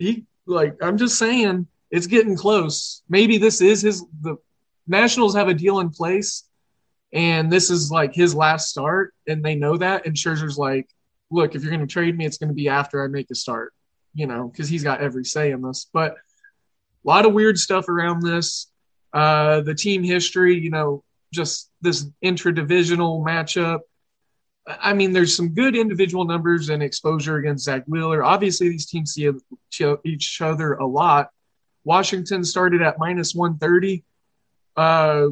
He like I'm just saying it's getting close. Maybe this is his the Nationals have a deal in place and this is like his last start and they know that and Scherzer's like, look, if you're going to trade me it's going to be after I make a start. you know, because he's got every say in this. But a lot of weird stuff around this. Uh, the team history, you know, just this intra-divisional matchup. I mean, there's some good individual numbers and exposure against Zack Wheeler. Obviously, these teams see each other a lot. Washington started at minus 130, uh,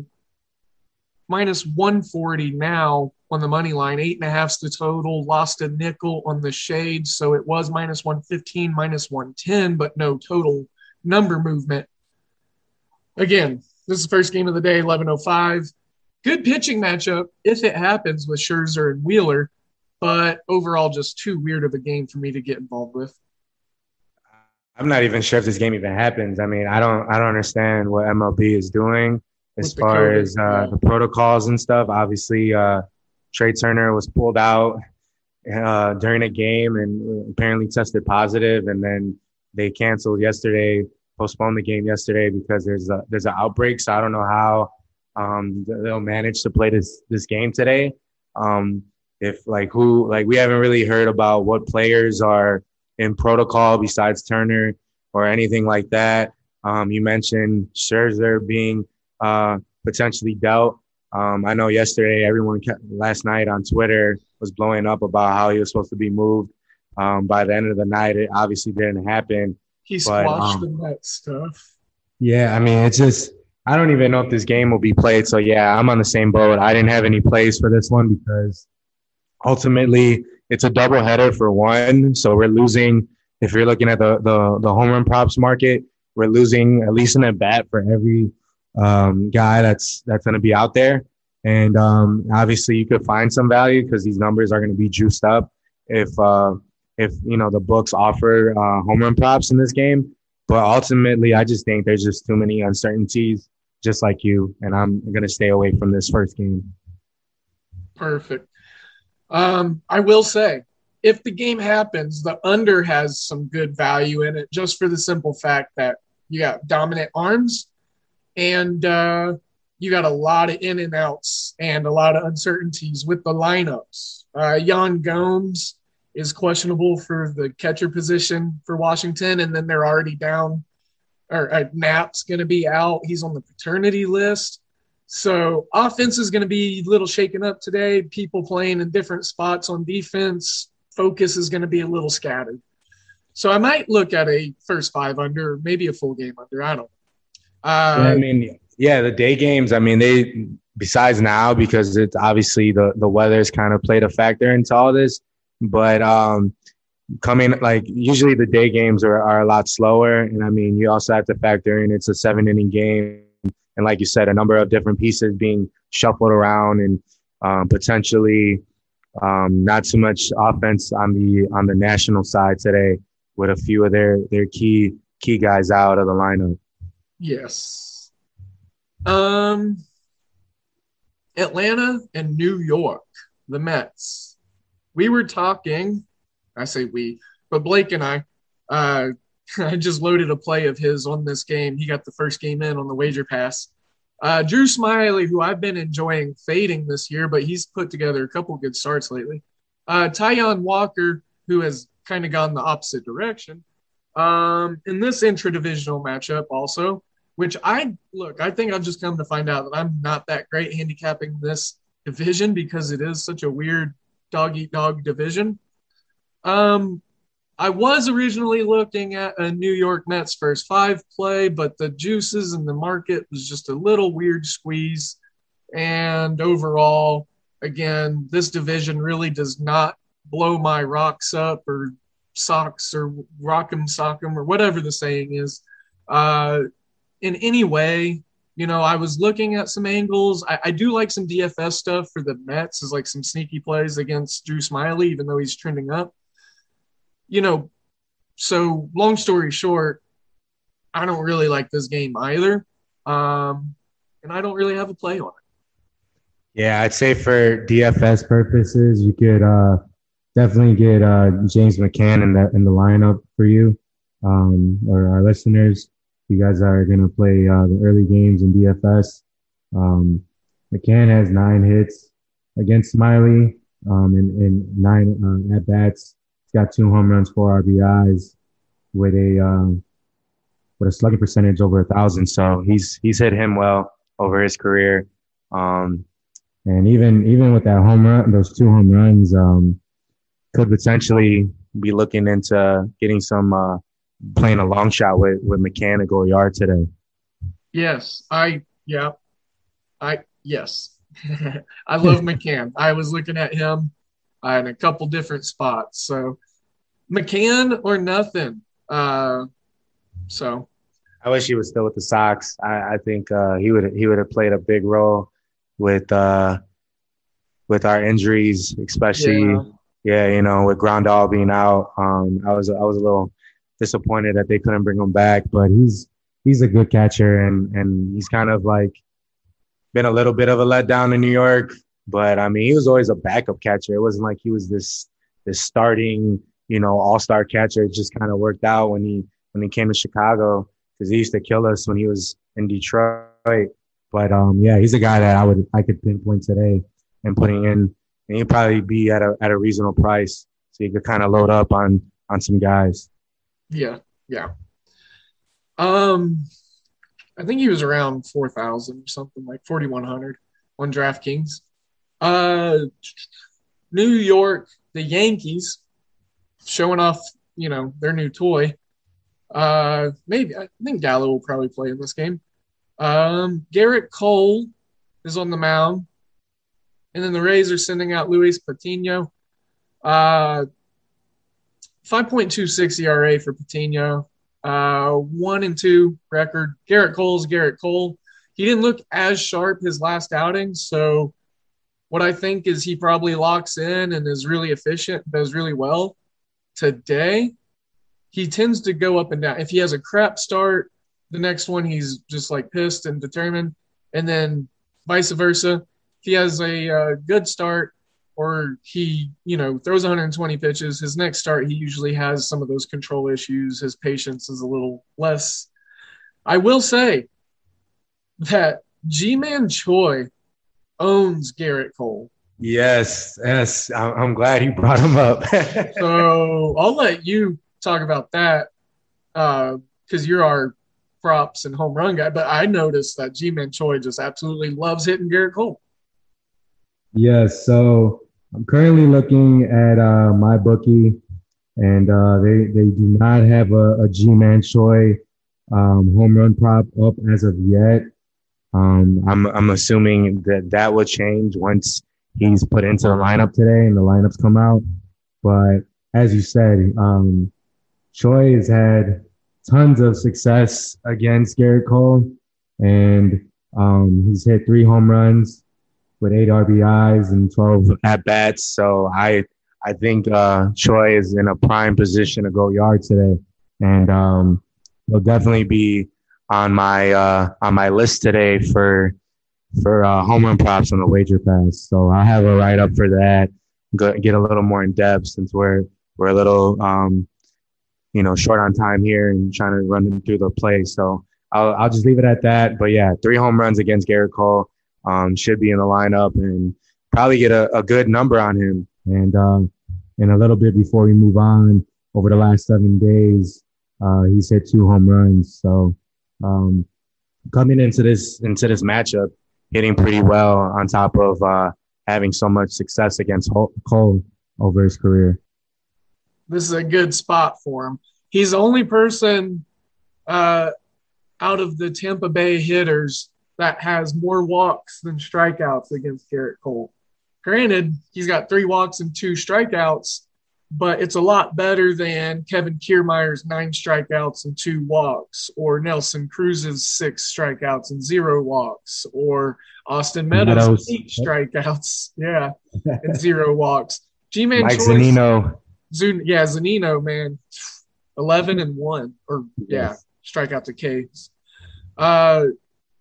minus 140 now on the money line. Eight and a half's the total. Lost a nickel on the shade, so it was minus 115, minus 110, but no total number movement. Again, this is the first game of the day, 11:05 good pitching matchup if it happens with Scherzer and Wheeler, but overall just too weird of a game for me to get involved with. I'm not even sure if this game even happens. I mean, I don't I don't understand what MLB is doing as far as uh, the protocols and stuff. Obviously, uh, Trea Turner was pulled out uh, during a game and apparently tested positive, and then they canceled yesterday, postponed the game yesterday because there's a there's an outbreak. So I don't know how um, they'll manage to play this this game today. Um, if like who like we haven't really heard about what players are in protocol besides Turner or anything like that. Um, you mentioned Scherzer being uh, potentially dealt. Um, I know yesterday everyone kept, last night on Twitter was blowing up about how he was supposed to be moved. Um, by the end of the night, it obviously didn't happen. He squashed but, um, that stuff. Yeah, I mean, it's just I don't even know if this game will be played. So yeah, I'm on the same boat. I didn't have any plays for this one because ultimately it's a double header for one. So we're losing. If you're looking at the the, the home run props market, we're losing at least an at bat for every um, guy that's that's going to be out there. And um, obviously, you could find some value because these numbers are going to be juiced up if uh, if you know the books offer uh, home run props in this game. But ultimately, I just think there's just too many uncertainties just like you, and I'm going to stay away from this first game. Perfect. Um, I will say, if the game happens, the under has some good value in it, just for the simple fact that you got dominant arms and uh, you got a lot of in and outs and a lot of uncertainties with the lineups. Uh, Yan Gomes is questionable for the catcher position for Washington, and then they're already down or uh, Knapp's going to be out. He's on the paternity list. So offense is going to be a little shaken up today. People playing in different spots on defense. Focus is going to be a little scattered. So I might look at a first five under, maybe a full game under. I don't. Uh, I mean, yeah, the day games. I mean, they besides now because it's obviously the the weather's kind of played a factor into all this. But um, coming like usually the day games are, are a lot slower. And i mean you also have to factor in it's a seven inning game. And like you said a number of different pieces being shuffled around and um, potentially um, not too much offense on the on the national side today with a few of their their key key guys out of the lineup. Yes. Um atlanta and new york the mets. We were talking I say we, but Blake and I, uh, I just loaded a play of his on this game. He got the first game in on the wager pass. Uh, Drew Smyly, who I've been enjoying fading this year, but he's put together a couple good starts lately. Uh, Taijuan Walker, who has kind of gone the opposite direction. Um, in this intra-divisional matchup, also, which I look, I think I've just come to find out that I'm not that great handicapping this division because it is such a weird dog eat dog division. Um, I was originally looking at a New York Mets first five play, but the juices in the market was just a little weird squeeze. And overall, again, this division really does not blow my rocks up or socks or rock 'em sock 'em or whatever the saying is. Uh, in any way, you know, I was looking at some angles. I, I, do like some DFS stuff for the Mets, is like some sneaky plays against Drew Smyly, even though he's trending up you know, so long story short, I don't really like this game either. Um, and I don't really have a play on it. Yeah, I'd say for DFS purposes, you could uh, definitely get uh, James McCann in the in the lineup for you um, or our listeners. You guys are going to play uh, the early games in DFS. Um, McCann has nine hits against Smyly um, and, and nine uh, at bats He's got two home runs, four RBIs. with a um, with a slugging percentage over a thousand. So he's he's hit him well over his career. Um, and even even with that home run, those two home runs, um, could potentially be looking into getting some uh, playing a long shot with with McCann at Goyard today. Yes, I yeah, I yes, I love McCann. I was looking at him uh, in a couple different spots. So McCann or nothing. Uh, so I wish he was still with the Sox. I, I think uh, he would he would have played a big role with uh, with our injuries, especially yeah. yeah you know, with Grandal being out. Um, I was I was a little disappointed that they couldn't bring him back, but he's he's a good catcher and and he's kind of like been a little bit of a letdown in New York. But I mean, he was always a backup catcher. It wasn't like he was this this starting, you know, all star catcher. It just kind of worked out when he when he came to Chicago because he used to kill us when he was in Detroit. But um, yeah, he's a guy that I would I could pinpoint today and putting in, and he'd probably be at a at a reasonable price, so you could kind of load up on on some guys. Yeah, yeah. Um, I think he was around four thousand or something like forty one hundred on DraftKings. Uh, New York, the Yankees showing off, you know, their new toy. Uh, maybe I think Gallo will probably play in this game. Um, Gerrit Cole is on the mound, and then the Rays are sending out Luis Patino. Uh, 5.26 ERA for Patino. Uh, one and two record. Gerrit Cole's Gerrit Cole. He didn't look as sharp his last outing, so what I think is he probably locks in and is really efficient, does really well. Today, he tends to go up and down. If he has a crap start, the next one he's just like pissed and determined, and then vice versa. If he has a uh, good start or he, you know, throws 120 pitches, his next start he usually has some of those control issues. His patience is a little less. I will say that Ji-Man Choi owns Gerrit Cole. Yes, yes. I'm glad you brought him up. so I'll let you talk about that because uh, you're our props and home run guy. But I noticed that Ji-Man Choi just absolutely loves hitting Gerrit Cole. Yes. So I'm currently looking at uh, my bookie, and uh, they they do not have a, a Ji-Man Choi um, home run prop up as of yet. Um, I'm I'm assuming that that will change once he's put into the lineup today and the lineups come out. But as you said, um, Choi has had tons of success against Gerrit Cole, and um, he's hit three home runs with eight RBIs and 12 at bats. So I I think uh, Choi is in a prime position to go yard today, and um, he'll definitely be on my uh, on my list today for for uh, home run props on the wager pass. So I'll have a write up for that. Go, get a little more in depth since we're we're a little um, you know short on time here and trying to run through the play. So I'll I'll just leave it at that. But yeah, three home runs against Gerrit Cole um, should be in the lineup and probably get a, a good number on him. And um, in a little bit before we move on, over the last seven days, uh, he's hit two home runs. So um, coming into this into this matchup, hitting pretty well on top of uh, having so much success against Cole over his career. This is a good spot for him. He's the only person uh, out of the Tampa Bay hitters that has more walks than strikeouts against Gerrit Cole. Granted, he's got three walks and two strikeouts, but it's a lot better than Kevin Kiermaier's nine strikeouts and two walks, or Nelson Cruz's six strikeouts and zero walks, or Austin Meadows, Meadows. eight strikeouts, yeah, and zero walks. G-Man Mike Choice, Zunino. Zun, yeah, Zunino, man, eleven and one, or yeah, strikeout to Ks. Uh,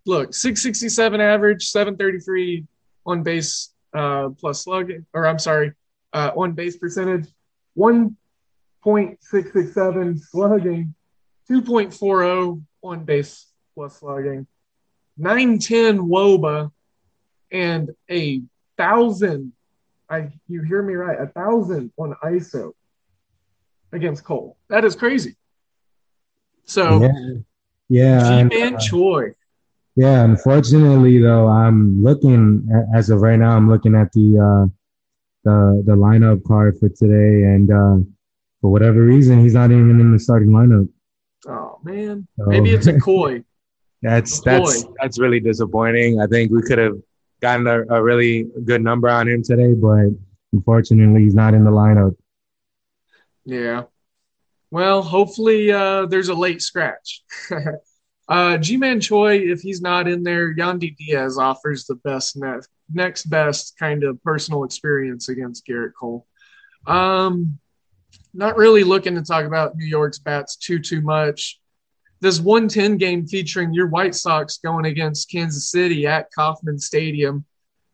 look, six sixty seven average, seven thirty three on base uh, plus slug, or I'm sorry, uh, on base percentage 1.667 slugging, 2.40 on base plus slugging, 910 woba, and a thousand. I you hear me right? A thousand on ISO against Cole. That is crazy. So, yeah, yeah, Ji-Man uh, Choi. Yeah, unfortunately though, I'm looking as of right now. I'm looking at the uh, the the lineup card for today, and uh, for whatever reason, he's not even in the starting lineup. Oh man, So- maybe it's a koi. That's Oh, that's boy. that's really disappointing. I think we could have gotten a, a really good number on him today, but unfortunately, he's not in the lineup. Yeah. Well, hopefully uh, there's a late scratch. uh, Ji-Man Choi, if he's not in there, Yandy Diaz offers the best next next best kind of personal experience against Gerrit Cole. Um, not really looking to talk about New York's bats too too much. This 110 game featuring your White Sox going against Kansas City at Kauffman Stadium.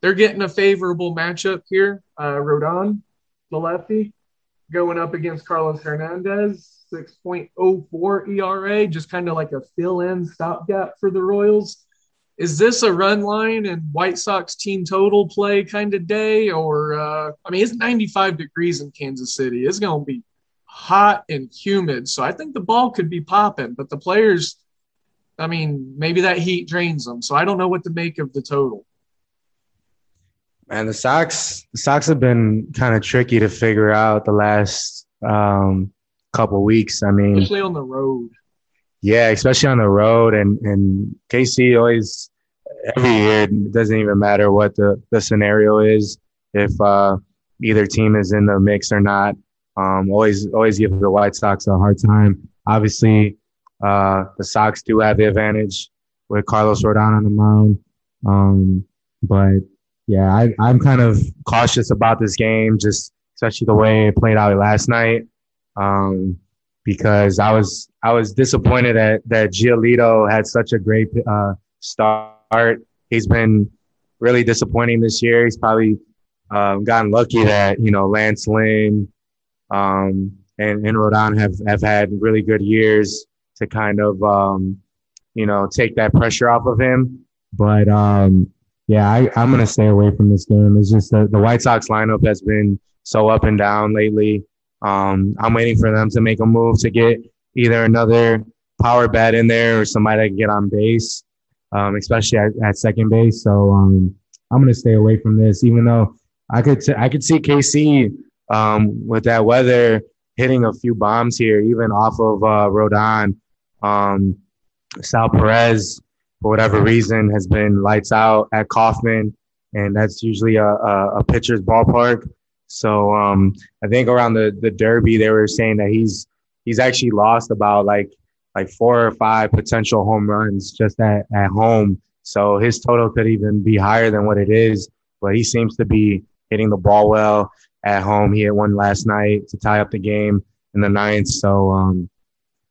They're getting a favorable matchup here. Uh, Rodon, the lefty, going up against Carlos Hernandez, 6.04 ERA, just kind of like a fill in stopgap for the Royals. Is this a run line and White Sox team total play kind of day? Or, uh, I mean, it's 95 degrees in Kansas City. It's going to be hot and humid. So I think the ball could be popping, but the players, I mean, maybe that heat drains them. So I don't know what to make of the total. Man, the Sox the Sox have been kind of tricky to figure out the last um, couple weeks. I mean, Especially on the road. Yeah, especially on the road, and and KC always every year it doesn't even matter what the the scenario is if uh, either team is in the mix or not. Um, always always give the White Sox a hard time. Obviously, uh, the Sox do have the advantage with Carlos Rodon on the mound, um, but yeah, I, I'm kind of cautious about this game, just especially the way it played out last night. Um, because I was I was disappointed that that Giolito had such a great uh, start. He's been really disappointing this year. He's probably um, gotten lucky that you know Lance Lynn um, and and Rodon have have had really good years to kind of um, you know take that pressure off of him. But um, yeah, I, I'm gonna stay away from this game. It's just the, the White Sox lineup has been so up and down lately. Um, I'm waiting for them to make a move to get either another power bat in there or somebody that can get on base, um, especially at, at second base. So um, I'm going to stay away from this, even though I could t- I could see KC um, with that weather hitting a few bombs here, even off of uh, Rodon. Um, Sal Perez, for whatever reason, has been lights out at Kauffman, and that's usually a, a, a pitcher's ballpark. So um, I think around the the Derby, they were saying that he's he's actually lost about like like four or five potential home runs just at, at home. So his total could even be higher than what it is. But he seems to be hitting the ball well at home. He hit one last night to tie up the game in the ninth. So um,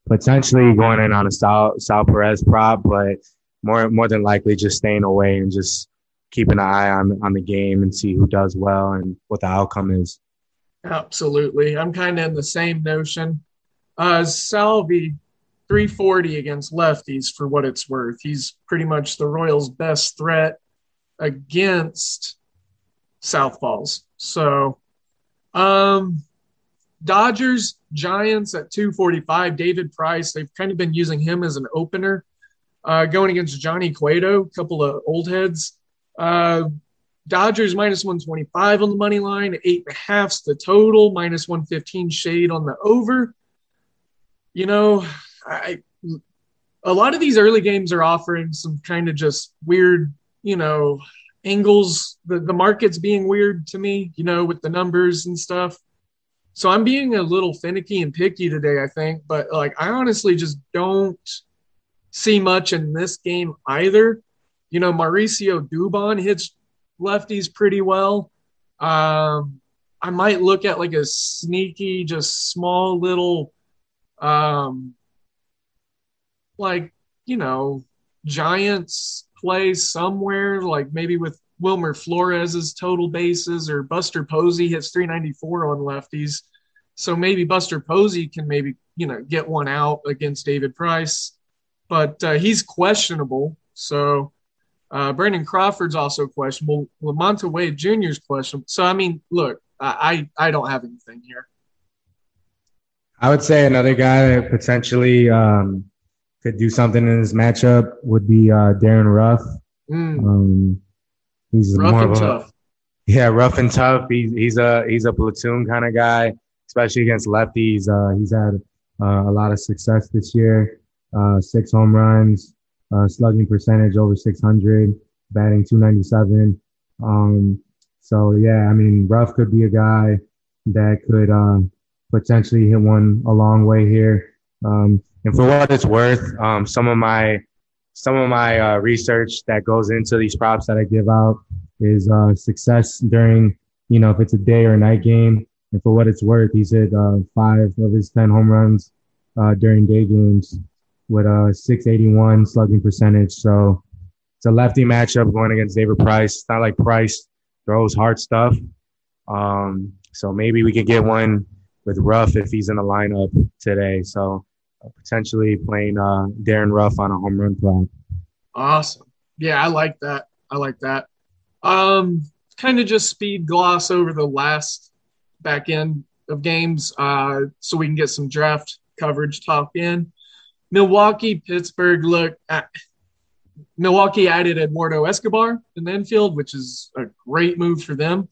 potentially going in on a Sal, Sal Perez prop, but more more than likely just staying away and just keeping an eye on on the game and see who does well and what the outcome is. Absolutely. I'm kind of in the same notion. Uh, Salvi, 340 against lefties for what it's worth. He's pretty much the Royals' best threat against Southpaws. So, um, Dodgers, Giants at 245. David Price, they've kind of been using him as an opener. Uh, going against Johnny Cueto, a couple of old heads. Uh, Dodgers minus 125 on the money line, eight and a half's the total, minus 115 shade on the over. You know, I a lot of these early games are offering some kind of just weird, you know, angles. The the market's being weird to me, you know, with the numbers and stuff. So I'm being a little finicky and picky today, I think, but like I honestly just don't see much in this game either. You know, Mauricio Dubon hits lefties pretty well. Um, I might look at like a sneaky, just small little, um, like, you know, Giants play somewhere, like maybe with Wilmer Flores's total bases or Buster Posey hits 394 on lefties. So maybe Buster Posey can maybe, you know, get one out against David Price, but uh, he's questionable. So, uh, Brandon Crawford's also questionable. Lamonte Wade Jr. is questionable. So I mean, look, I I don't have anything here. I would say another guy that potentially um, could do something in this matchup would be uh, Darin Ruf. Mm. Um, he's rough more of a, tough. Yeah, rough and tough. He's he's a he's a platoon kind of guy, especially against lefties. Uh, he's had uh, a lot of success this year. Uh, six home runs, uh, slugging percentage over 600, batting 297. Um, so yeah, I mean, Ruf could be a guy that could uh, potentially hit one a long way here. Um, and for what it's worth, um, some of my some of my uh, research that goes into these props that I give out is uh, success during, you know, if it's a day or a night game. And for what it's worth, he's hit uh, five of his 10 home runs uh, during day games with a 681 slugging percentage. So it's a lefty matchup going against David Price. It's not like Price throws hard stuff. Um, so maybe we could get one with Ruf if he's in the lineup today. So potentially playing uh, Darin Ruf on a home run prop. Awesome. Yeah, I like that. I like that. Um, kind of just speed gloss over the last back end of games uh, so we can get some draft coverage top in. Milwaukee, Pittsburgh, look, at, Milwaukee added Eduardo Escobar in the infield, which is a great move for them.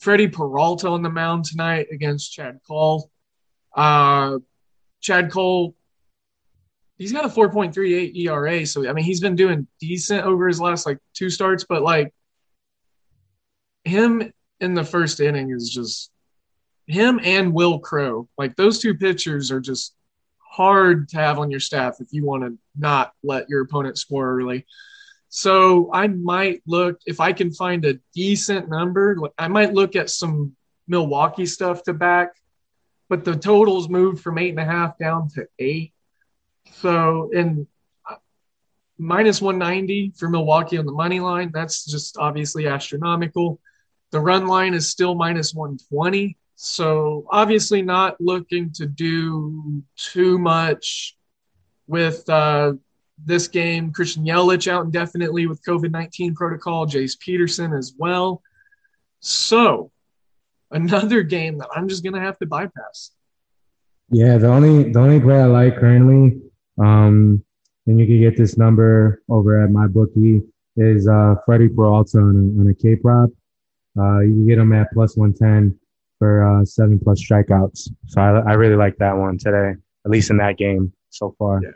Freddie Peralta on the mound tonight against Chad Cole. Uh, Chad Cole, he's got a 4.38 ERA. So, I mean, he's been doing decent over his last like two starts, but like him in the first inning is just him and Wil Crowe. Like those two pitchers are just hard to have on your staff if you want to not let your opponent score early. So I might look if I can find a decent number. I might look at some Milwaukee stuff to back, but the totals moved from eight and a half down to eight. So in minus 190 for Milwaukee on the money line, that's just obviously astronomical. The run line is still minus 120. So obviously not looking to do too much with uh, this game. Christian Yelich out indefinitely with COVID 19 protocol, Jace Peterson as well. So another game that I'm just to have to bypass. Yeah, the only the only play I like currently, um, and you can get this number over at MyBookie is uh, Freddie Peralta on a, on a K prop. Uh, you can get him at plus 110 for uh, seven plus strikeouts. So I, I really like that one today, at least in that game so far. Yeah.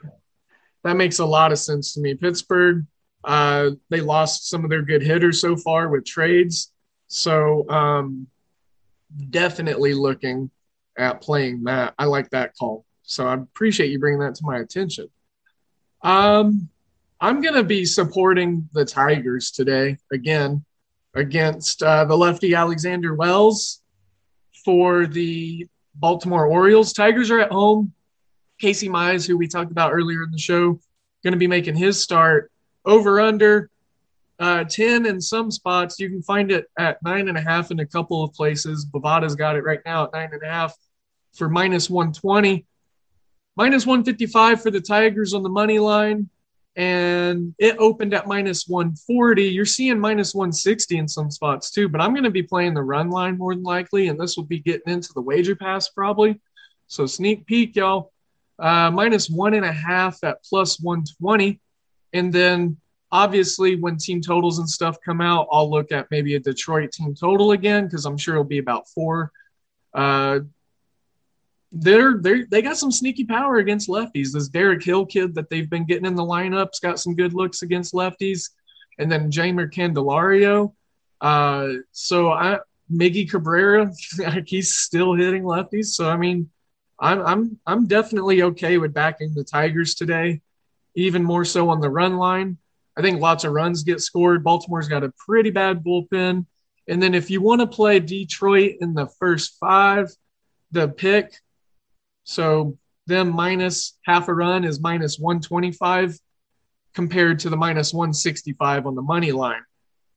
That makes a lot of sense to me. Pittsburgh, uh, they lost some of their good hitters so far with trades. So um, definitely looking at playing that. I like that call. So I appreciate you bringing that to my attention. Um, I'm going to be supporting the Tigers today again against uh, the lefty Alexander Wells for the Baltimore Orioles. Tigers are at home. Casey Mize, who we talked about earlier in the show, going to be making his start over under uh, 10 in some spots. You can find it at nine and a half in a couple of places. Bovada's got it right now at nine and a half for minus 120. Minus 155 for the Tigers on the money line and it opened at minus 140. You're seeing minus 160 in some spots too, but I'm going to be playing the run line more than likely, and this will be getting into the wager pass probably. So sneak peek, y'all. Uh, minus one and a half at plus 120. And then obviously when team totals and stuff come out, I'll look at maybe a Detroit team total again because I'm sure it'll be about four. Uh, they're they they got some sneaky power against lefties. This Derek Hill kid that they've been getting in the lineups got some good looks against lefties, and then Jeimer Candelario. Uh, so I Miggy Cabrera, he's still hitting lefties. So I mean, I'm I'm I'm definitely okay with backing the Tigers today, even more so on the run line. I think lots of runs get scored. Baltimore's got a pretty bad bullpen. And then if you want to play Detroit in the first five, the pick so them minus half a run is minus 125 compared to the minus 165 on the money line.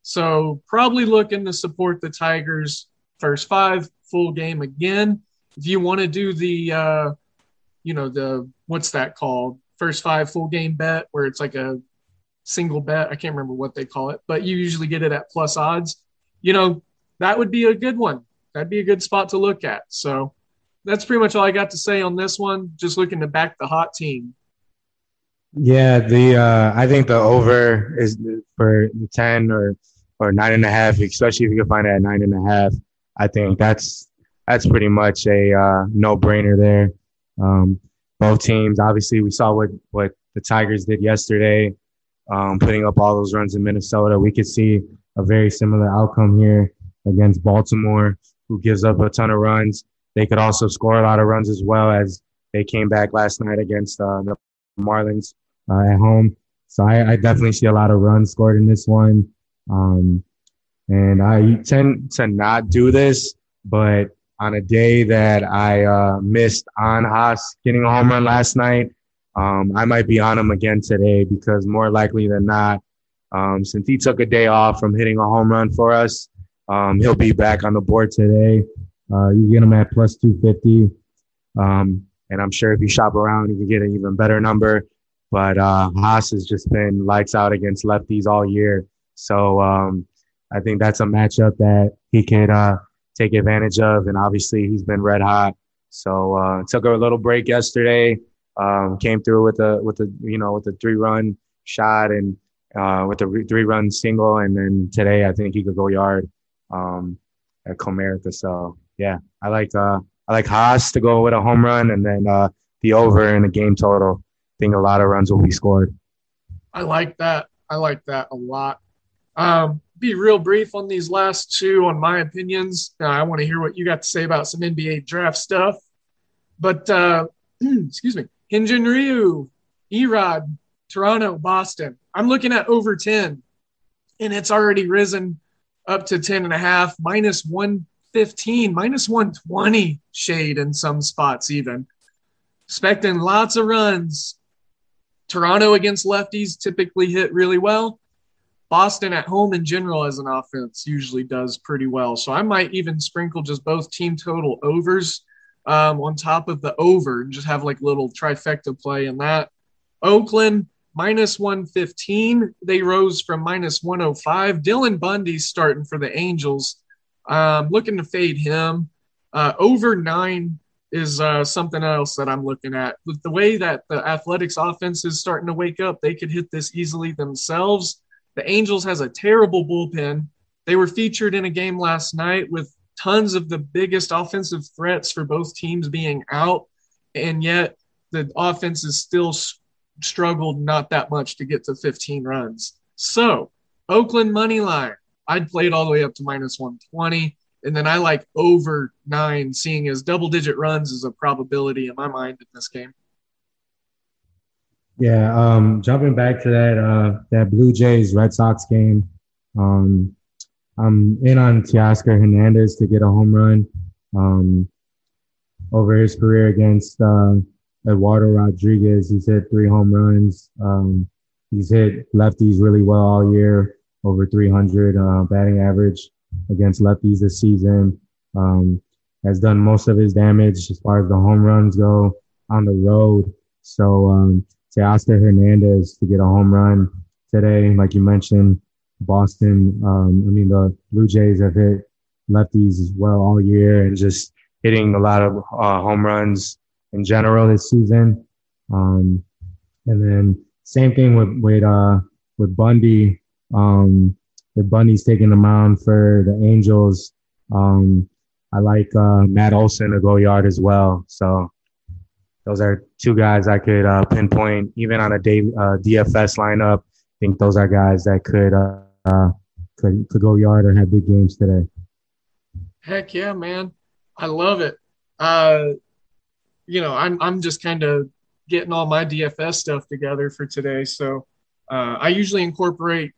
So probably looking to support the Tigers first five full game again. If you want to do the, uh, you know, the what's that called? First five full game bet where it's like a single bet. I can't remember what they call it, but you usually get it at plus odds. You know, that would be a good one. That'd be a good spot to look at. So that's pretty much all I got to say on this one. Just looking to back the hot team. Yeah, the uh, I think the over is for the ten or or nine and a half, especially if you can find it at nine and a half. I think that's that's pretty much a uh, no brainer there. Um, both teams, obviously, we saw what what the Tigers did yesterday, um, putting up all those runs in Minnesota. We could see a very similar outcome here against Baltimore, who gives up a ton of runs. They could also score a lot of runs as well as they came back last night against uh, the Marlins uh, at home. So I, I, definitely see a lot of runs scored in this one. Um, and I tend to not do this, but on a day that I uh, missed on Haase getting a home run last night, um, I might be on him again today because more likely than not, um, since he took a day off from hitting a home run for us, um, he'll be back on the board today. Uh, you get them at plus 250. Um, and I'm sure if you shop around, you can get an even better number. But uh, Haase has just been lights out against lefties all year. So um, I think that's a matchup that he could uh, take advantage of. And obviously, he's been red hot. So uh, took a little break yesterday. Um, came through with a with a you know with a three run shot and uh, with a re- three run single, and then today I think he could go yard um, at Comerica. So yeah, I like uh, I like Haase to go with a home run, and then uh, the over in the game total. I think a lot of runs will be scored. I like that. I like that a lot. Um, be real brief on these last two on my opinions. Uh, I want to hear what you got to say about some NBA draft stuff. But uh, excuse me, Hyunjin Ryu, Erod, Toronto, Boston. I'm looking at over 10, and it's already risen up to 10 and a half, minus 115, minus 120 shade in some spots, even. Expecting lots of runs. Toronto against lefties typically hit really well. Boston at home in general as an offense usually does pretty well. So I might even sprinkle just both team total overs um, on top of the over and just have like little trifecta play in that. Oakland minus 115. They rose from minus 105. Dylan Bundy starting for the Angels. Um, looking to fade him. Uh, over nine is uh, something else that I'm looking at. With the way that the Athletics offense is starting to wake up, they could hit this easily themselves. The Angels has a terrible bullpen. They were featured in a game last night with tons of the biggest offensive threats for both teams being out, and yet the offense has still struggled not that much to get to 15 runs. So, Oakland money line, I'd play it all the way up to minus 120. And then I like over nine, seeing as double digit runs is a probability in my mind in this game. Yeah, um, jumping back to that uh, that Blue Jays Red Sox game, um, I'm in on Teoscar Hernandez to get a home run um, over his career against uh, Eduardo Rodriguez. He's hit three home runs. Um, he's hit lefties really well all year, over 300 uh, batting average against lefties this season. Um, has done most of his damage as far as the home runs go on the road. So um, Teoscar Hernandez to get a home run today. Like you mentioned, Boston, um, I mean, the Blue Jays have hit lefties as well all year and just hitting a lot of uh, home runs in general this season. Um, and then same thing with, with, uh, with Bundy. Um, if Bundy's taking the mound for the Angels, um, I like uh, Matt Olson to go yard as well. So those are two guys I could uh, pinpoint even on a day, uh, DFS lineup. I think those are guys that could uh, could could go yard or have big games today. Heck yeah, man! I love it. Uh, you know, I'm I'm just kind of getting all my DFS stuff together for today. So uh, I usually incorporate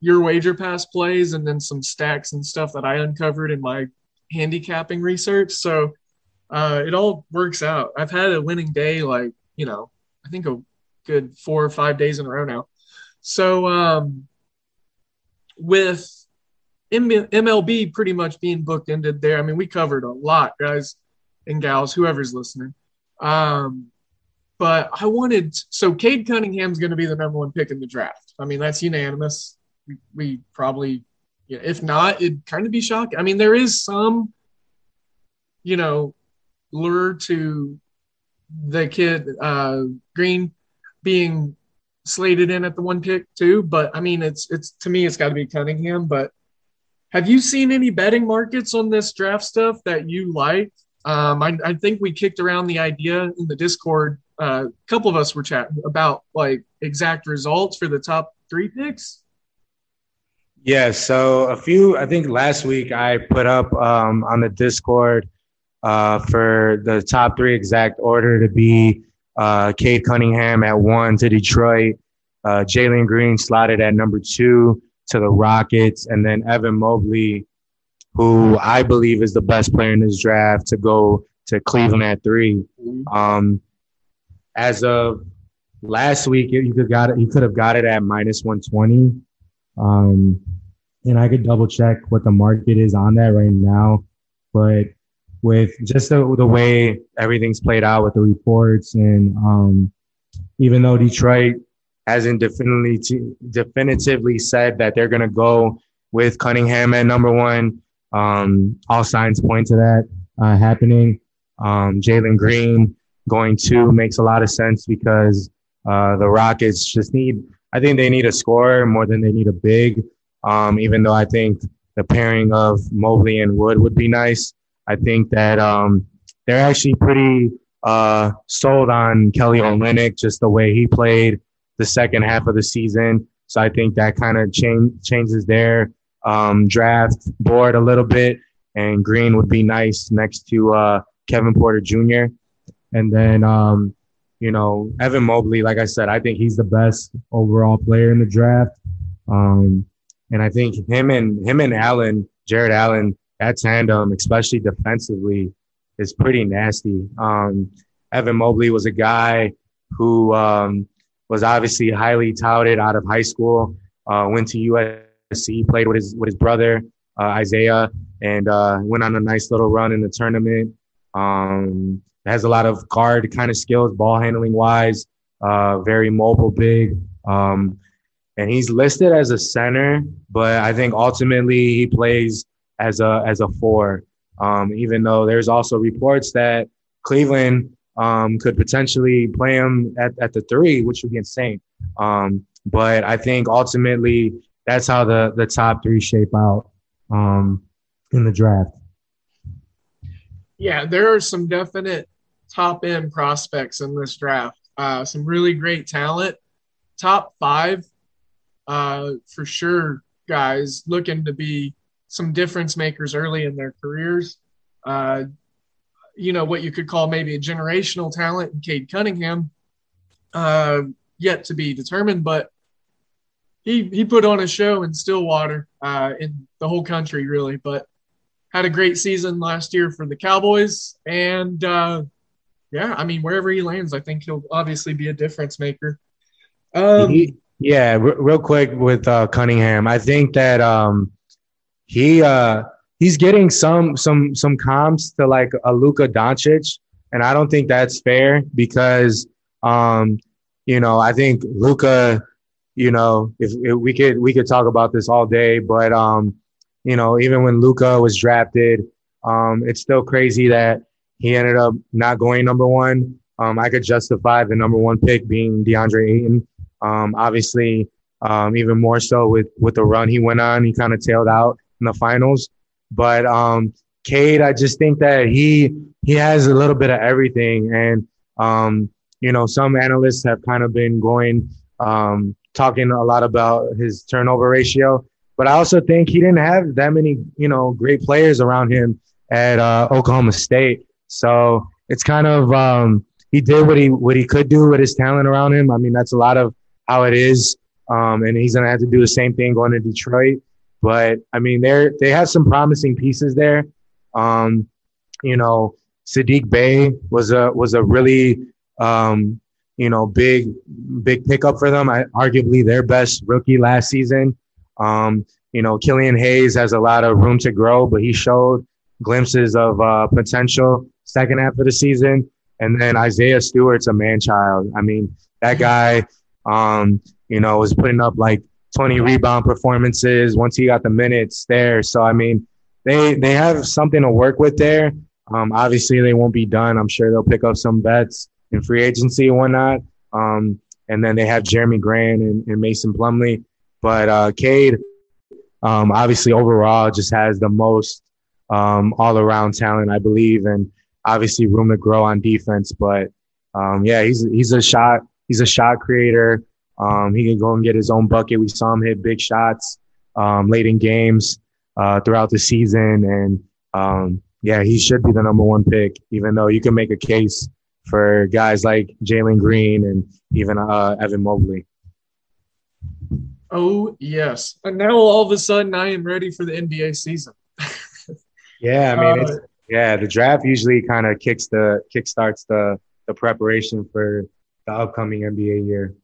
your wager pass plays and then some stacks and stuff that I uncovered in my handicapping research. So uh, it all works out. I've had a winning day, like you know, I think a good four or five days in a row now. So um, with MLB pretty much being booked ended there. I mean, we covered a lot, guys and gals, whoever's listening. Um, but I wanted so Cade Cunningham's going to be the number one pick in the draft. I mean, that's unanimous. We, probably, if not, it'd kind of be shocking. I mean, there is some, you know, lure to the kid uh, Green being slated in at the one pick too. But I mean, it's it's to me, it's got to be Cunningham. But have you seen any betting markets on this draft stuff that you like? Um, I, I think we kicked around the idea in the Discord. Uh, a couple of us were chatting about like exact results for the top three picks. Yeah, so a few, I think last week I put up um, on the Discord uh, for the top three exact order to be uh, Cade Cunningham at one to Detroit, uh, Jalen Green slotted at number two to the Rockets, and then Evan Mobley, who I believe is the best player in this draft, to go to Cleveland at three. Um, as of last week, you could got it. You could have got it at minus one twenty. Um, and I could double check what the market is on that right now. But with just the, the way everything's played out with the reports, and um, even though Detroit hasn't definitively definitively said that they're going to go with Cunningham at number one, um, all signs point to that uh, happening. Um, Jalen Green going to makes a lot of sense because uh, the Rockets just need. I think they need a scorer more than they need a big. Um, even though I think the pairing of Mobley and Wood would be nice, I think that um, they're actually pretty uh, sold on Kelly Olynyk, just the way he played the second half of the season. So I think that kind of change, changes their um, draft board a little bit. And Green would be nice next to uh, Kevin Porter Jr. And then, um, you know, Evan Mobley, like I said, I think he's the best overall player in the draft. Um, and I think him and him and Allen, Jarrett Allen, that tandem, especially defensively, is pretty nasty. Um, Evan Mobley was a guy who um, was obviously highly touted out of high school. Uh, went to USC, played with his with his brother uh, Isaiah, and uh, went on a nice little run in the tournament. Um, has a lot of guard kind of skills, ball handling wise. Uh, very mobile, big. Um, and he's listed as a center, but I think ultimately he plays as a as a four. Um, even though there's also reports that Cleveland um, could potentially play him at, at the three, which would be insane. Um, but I think ultimately that's how the the top three shape out um, in the draft. Yeah, there are some definite top end prospects in this draft. Uh, some really great talent. Top five uh, for sure guys looking to be some difference makers early in their careers. Uh, you know, what you could call maybe a generational talent in Cade Cunningham, uh, yet to be determined, but he, he put on a show in Stillwater, uh, in the whole country, really, but had a great season last year for the Cowboys. And uh, yeah, I mean, wherever he lands, I think he'll obviously be a difference maker. Um, he, yeah, r- real quick with uh, Cunningham, I think that um, he uh, he's getting some some some comps to like a Luka Doncic, and I don't think that's fair because um, you know I think Luka, you know, if, if, we could we could talk about this all day, but um, you know, even when Luka was drafted, um, it's still crazy that he ended up not going number one. Um, I could justify the number one pick being DeAndre Ayton um, obviously, um, even more so with with the run he went on, he kind of tailed out in the finals. But um, Cade, I just think that he he has a little bit of everything, and um, you know, some analysts have kind of been going um, talking a lot about his turnover ratio. But I also think he didn't have that many, you know, great players around him at uh, Oklahoma State. So it's kind of um, he did what he what he could do with his talent around him. I mean, that's a lot of how it is. Um, and he's to have to do the same thing going to Detroit. But I mean, they're they have some promising pieces there. Um, you know, Saddiq Bey was a was a really um, you know big big pickup for them. I, arguably their best rookie last season. Um, you know, Killian Hayes has a lot of room to grow, but he showed glimpses of uh, potential second half of the season. And then Isaiah Stewart's a man child. I mean, that guy um, you know, was putting up like 20 rebound performances once he got the minutes there. So I mean, they they have something to work with there. Um, obviously, they won't be done. I'm sure they'll pick up some bets in free agency and whatnot. Um, and then they have Jerami Grant and, and Mason Plumlee. But uh, Cade, um, obviously overall, just has the most um, all around talent, I believe, and obviously room to grow on defense. But um, yeah, he's he's a shot he's a shot creator. Um, he can go and get his own bucket. We saw him hit big shots um, late in games uh, throughout the season, and um, yeah, he should be the number one pick. Even though you can make a case for guys like Jalen Green and even uh, Evan Mobley. Oh yes, and now all of a sudden I am ready for the NBA season. yeah, I mean, uh, yeah, the draft usually kind of kicks the kickstarts the the preparation for the upcoming NBA year.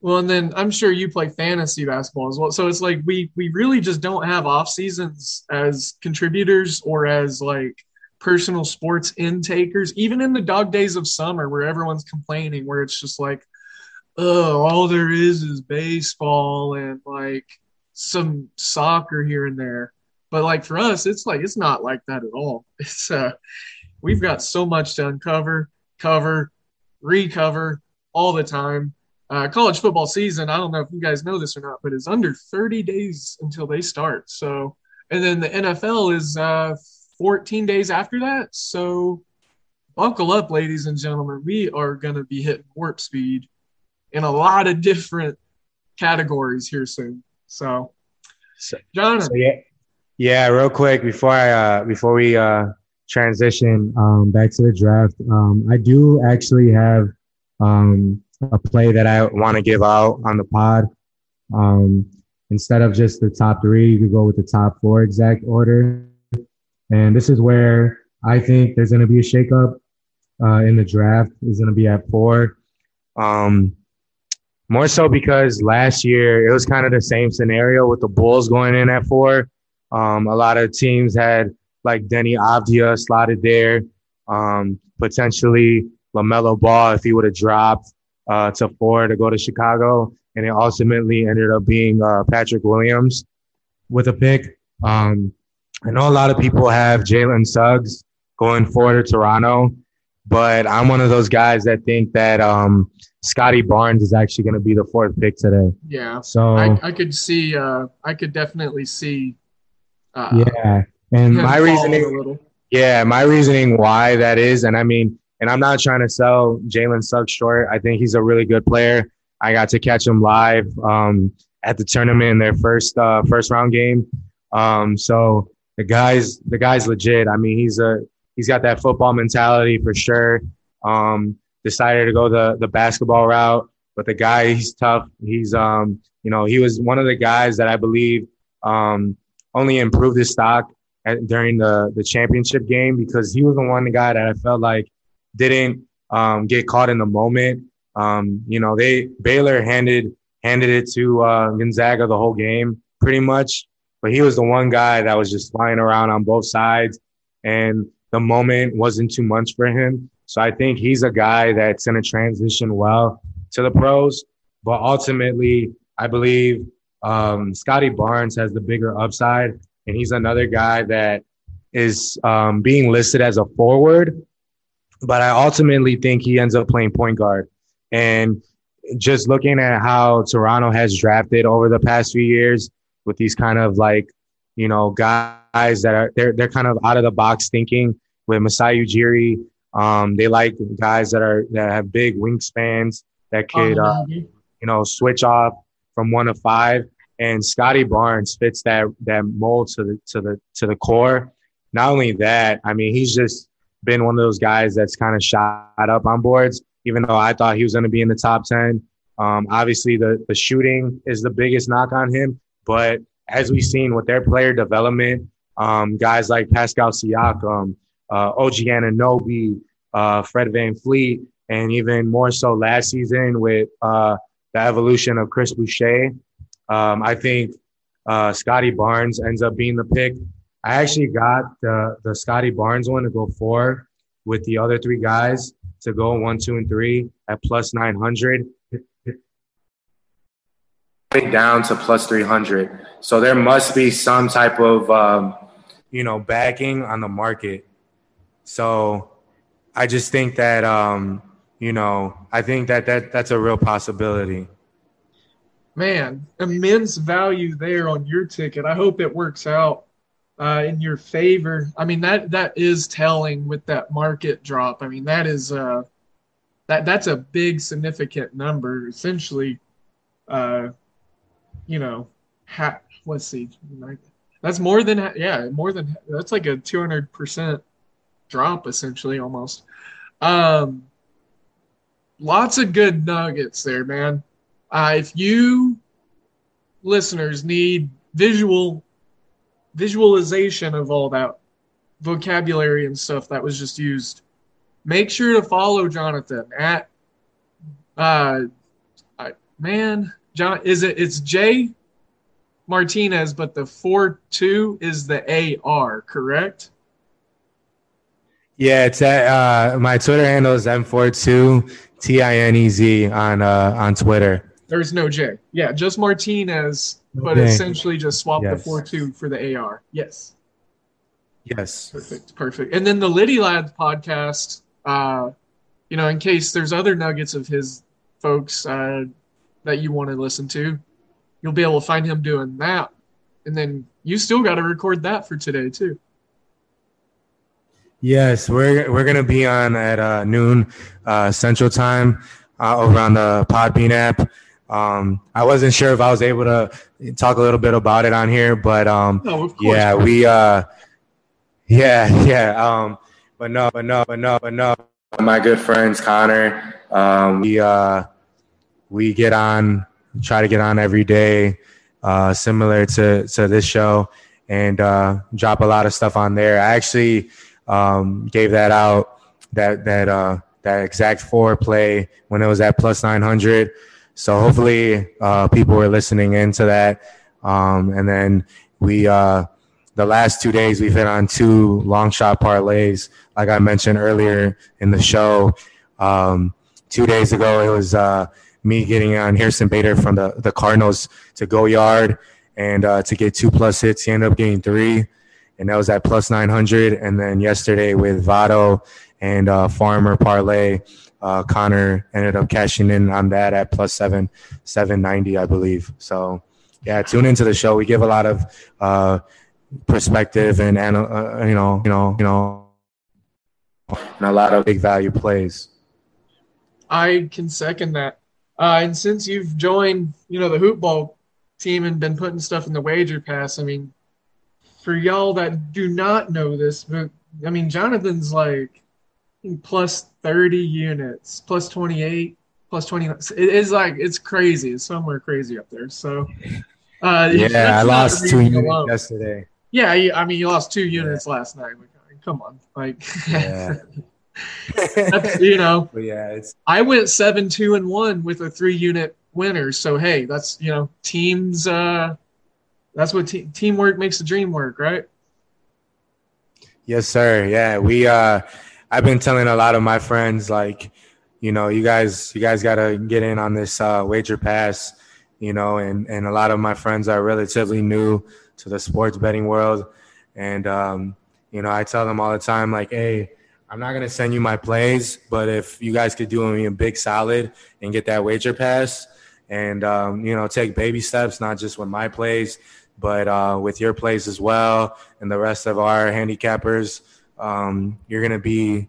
Well, and then I'm sure you play fantasy basketball as well. So it's like we we really just don't have off seasons as contributors or as like personal sports intakers, even in the dog days of summer where everyone's complaining, where it's just like, oh, all there is is baseball and like some soccer here and there. But like for us, it's like it's not like that at all. It's uh we've got so much to uncover, cover, recover all the time. Uh, college football season, I don't know if you guys know this or not, but it's under 30 days until they start. So, and then the NFL is uh, 14 days after that. So buckle up, ladies and gentlemen. We are going to be hitting warp speed in a lot of different categories here soon. So, Jonathan. So yeah, yeah, real quick before I uh, before we uh, transition um, back to the draft, um, I do actually have um, a play that I want to give out on the pod. Um, instead of just the top three, you could go with the top four exact order. And this is where I think there's going to be a shakeup uh, in the draft. Is going to be at four. Um, more so because last year it was kind of the same scenario with the Bulls going in at four. Um, a lot of teams had like Deni Avdija slotted there, um, potentially LaMelo Ball if he would have dropped uh, to four to go to Chicago. And it ultimately ended up being uh, Patrick Williams with a pick. Um, I know a lot of people have Jalen Suggs going forward to Toronto, but I'm one of those guys that think that um, Scottie Barnes is actually going to be the fourth pick today. Yeah. So I, I could see, uh, I could definitely see. Uh, yeah. And my reasoning, yeah, my reasoning why that is, and I mean, and I'm not trying to sell Jalen Suggs short. I think he's a really good player. I got to catch him live um, at the tournament in their first uh, first round game. Um, so the guy's the guy's legit. I mean, he's a he's got that football mentality for sure. Um, decided to go the the basketball route, but the guy he's tough. He's um you know he was one of the guys that I believe um, only improved his stock at, during the the championship game because he was the one guy that I felt like didn't um, get caught in the moment. Um, you know they Baylor handed handed it to uh, Gonzaga the whole game pretty much but he was the one guy that was just flying around on both sides and the moment wasn't too much for him. So I think he's a guy that's going to transition well to the pros. But ultimately, I believe um, Scottie Barnes has the bigger upside, and he's another guy that is um, being listed as a forward. But I ultimately think he ends up playing point guard. And just looking at how Toronto has drafted over the past few years, with these kind of like, you know, guys that are they're they're kind of out of the box thinking with Masai Ujiri. Um, they like guys that are that have big wingspans that could uh, you know switch off from one to five. And Scottie Barnes fits that that mold to the to the to the core. Not only that, I mean, he's just been one of those guys that's kind of shot up on boards. Even though I thought he was going to be in the top ten, um, obviously the the shooting is the biggest knock on him. But as we've seen with their player development, um, guys like Pascal Siakam, uh, OG Anunoby, uh, Fred VanVleet, and even more so last season with uh, the evolution of Chris Boucher, um, I think uh, Scottie Barnes ends up being the pick. I actually got the, the Scottie Barnes one to go four with the other three guys to go one, two, and three at plus 900 down to plus 300. So there must be some type of, um, you know, backing on the market. So I just think that, um, you know, I think that that that's a real possibility. Man, immense value there on your ticket. I hope it works out uh, in your favor. I mean that that is telling with that market drop. I mean that is uh, that that's a big significant number. Essentially, uh, you know, ha- let's see, that's more than yeah, more than that's like a two hundred percent drop essentially almost. Um, lots of good nuggets there, man. Uh, if you listeners need visual visualization of all that vocabulary and stuff that was just used, make sure to follow Jonathan at uh, man, John is it it's J Martinez, but the four two is the AR, correct? Yeah, it's at uh, my Twitter handle is m42 t i n e z on uh, on Twitter. There's no J. Yeah, just Martinez, but essentially just swap yes. the four two for the AR. Yes. Yes. Perfect. Perfect. And then the Liddy Lads podcast. Uh, you know, in case there's other nuggets of his folks uh, that you want to listen to, you'll be able to find him doing that. And then you still got to record that for today too. Yes, we're we're gonna be on at uh, noon uh, Central Time uh, over on the Podbean app. Um, I wasn't sure if I was able to talk a little bit about it on here, but um, no, yeah, we uh, yeah, yeah. Um, but no, but no, but no, but no. My good friends Connor, um, we uh, we get on, try to get on every day, uh, similar to to this show, and uh, drop a lot of stuff on there. I actually um, gave that out that that uh, that exact four play when it was at plus 900. So hopefully uh, people were listening into that. Um, and then we uh, the last two days we've hit on two long shot parlays, like I mentioned earlier in the show. Um, two days ago it was uh, me getting on Harrison Bader from the the Cardinals to go yard and uh, to get two plus hits. He ended up getting three and that was at plus 900. And then yesterday with Votto and uh, Farmer Parlay, uh, Connor ended up cashing in on that at plus seven, 790, I believe. So, yeah, tune into the show. We give a lot of uh, perspective and, and uh, you know, you know, you know, and a lot of big value plays. I can second that. Uh, and since you've joined, you know, the hoop ball team and been putting stuff in the wager pass, I mean, for y'all that do not know this, but I mean, Jonathan's like plus 30 units, plus 28, plus 20. It is like, it's crazy. It's somewhere crazy up there. So, uh, yeah, I lost two units alone. yesterday. Yeah, I mean, you lost two units yeah. last night. Come on. Like, yeah. you know, but yeah, it's, I went seven, two, and one with a three unit winner. So, hey, that's, you know, teams, uh, that's what te- teamwork makes the dream work, right? Yes, sir. Yeah, we. uh I've been telling a lot of my friends, like, you know, you guys, you guys got to get in on this uh, wager pass, you know, and and a lot of my friends are relatively new to the sports betting world, and um, you know, I tell them all the time, like, hey. I'm not gonna send you my plays, but if you guys could do me a big solid and get that wager pass, and um, you know, take baby steps, not just with my plays, but uh, with your plays as well and the rest of our handicappers, um, you're going to be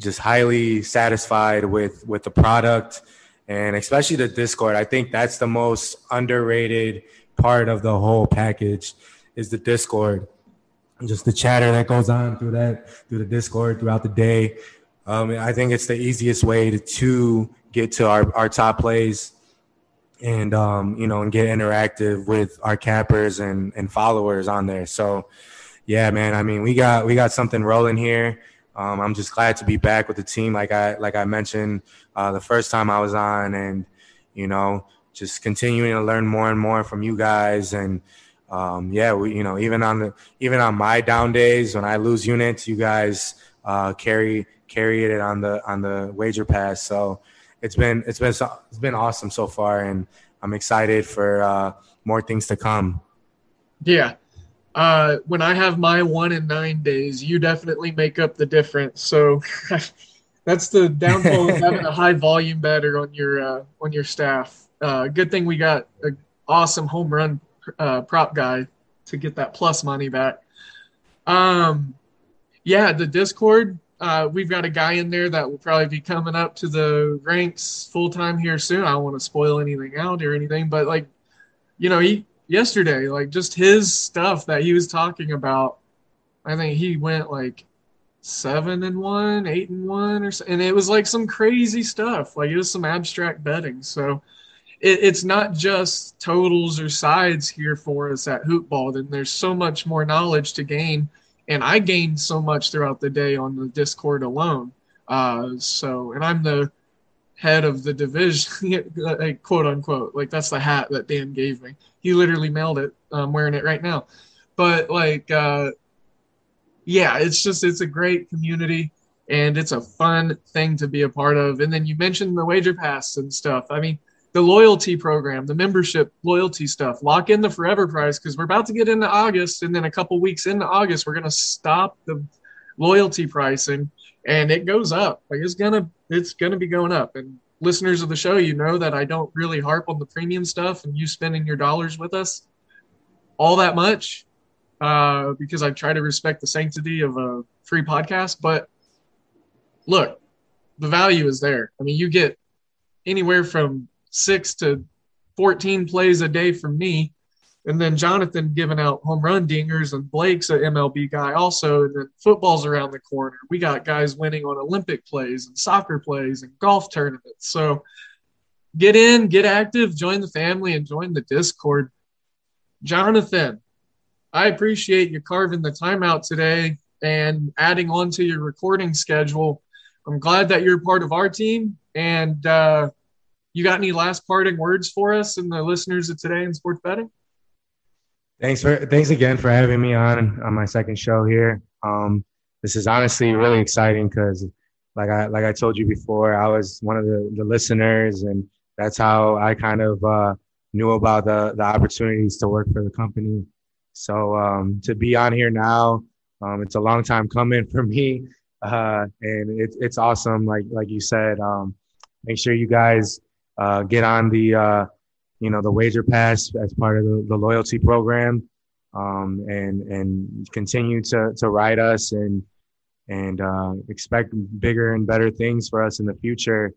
just highly satisfied with with the product and especially the Discord. I think that's the most underrated part of the whole package is the Discord. Just the chatter that goes on through that through the Discord throughout the day. Um, I think it's the easiest way to, to get to our, our top plays and um, you know, and get interactive with our cappers and and followers on there. So, yeah, man. I mean, we got we got something rolling here. Um, I'm just glad to be back with the team, like I like I mentioned uh, the first time I was on, and you know, just continuing to learn more and more from you guys. And um, yeah, we you know even on the even on my down days when I lose units, you guys uh, carry carry it on the on the wager pass. So it's been it's been it's been awesome so far, and I'm excited for uh, more things to come. Yeah. Uh, when I have my one in nine days, you definitely make up the difference. So That's the downfall of having a high volume batter on your uh, on your staff. Uh, good thing we got an awesome home run uh, prop guy to get that plus money back. Um, yeah, the Discord. Uh, we've got a guy in there that will probably be coming up to the ranks full time here soon. I don't want to spoil anything out or anything, but like, you know, he yesterday, like just his stuff that he was talking about. I think he went like seven and one, eight and one, or so, and it was like some crazy stuff. Like it was some abstract betting. So it, it's not just totals or sides here for us at Hootball. Then there's so much more knowledge to gain, and I gained so much throughout the day on the Discord alone. Uh, so, and I'm the head of the division, quote unquote. Like that's the hat that Dan gave me. He literally mailed it. I'm wearing it right now. But like, uh, yeah, it's just it's a great community and it's a fun thing to be a part of. And then you mentioned the wager pass and stuff. I mean, the loyalty program, the membership loyalty stuff. Lock in the forever price because we're about to get into August, and then a couple weeks into August, we're gonna stop the loyalty pricing, and it goes up. Like it's gonna it's gonna be going up. And listeners of the show, you know that I don't really harp on the premium stuff and you spending your dollars with us all that much uh, because I try to respect the sanctity of a free podcast. But look, the value is there. I mean, you get anywhere from six to 14 plays a day from me. And then Jonathan giving out home run dingers, and Blake's an MLB guy also. And then football's around the corner. We got guys winning on Olympic plays and soccer plays and golf tournaments. So get in, get active, join the family, and join the Discord. Jonathan, I appreciate you carving the time out today and adding on to your recording schedule. I'm glad that you're part of our team. And uh, you got any last parting words for us and the listeners of today in sports betting? Thanks for thanks again for having me on on my second show here. Um, this is honestly really exciting because, like I like I told you before, I was one of the, the listeners, and that's how I kind of uh, knew about the the opportunities to work for the company. So um, to be on here now, um, it's a long time coming for me, uh, and it, it's awesome. Like like you said, um, make sure you guys uh, get on the uh, you know the wager pass as part of the, the loyalty program, um, and and continue to to ride us and and uh, expect bigger and better things for us in the future.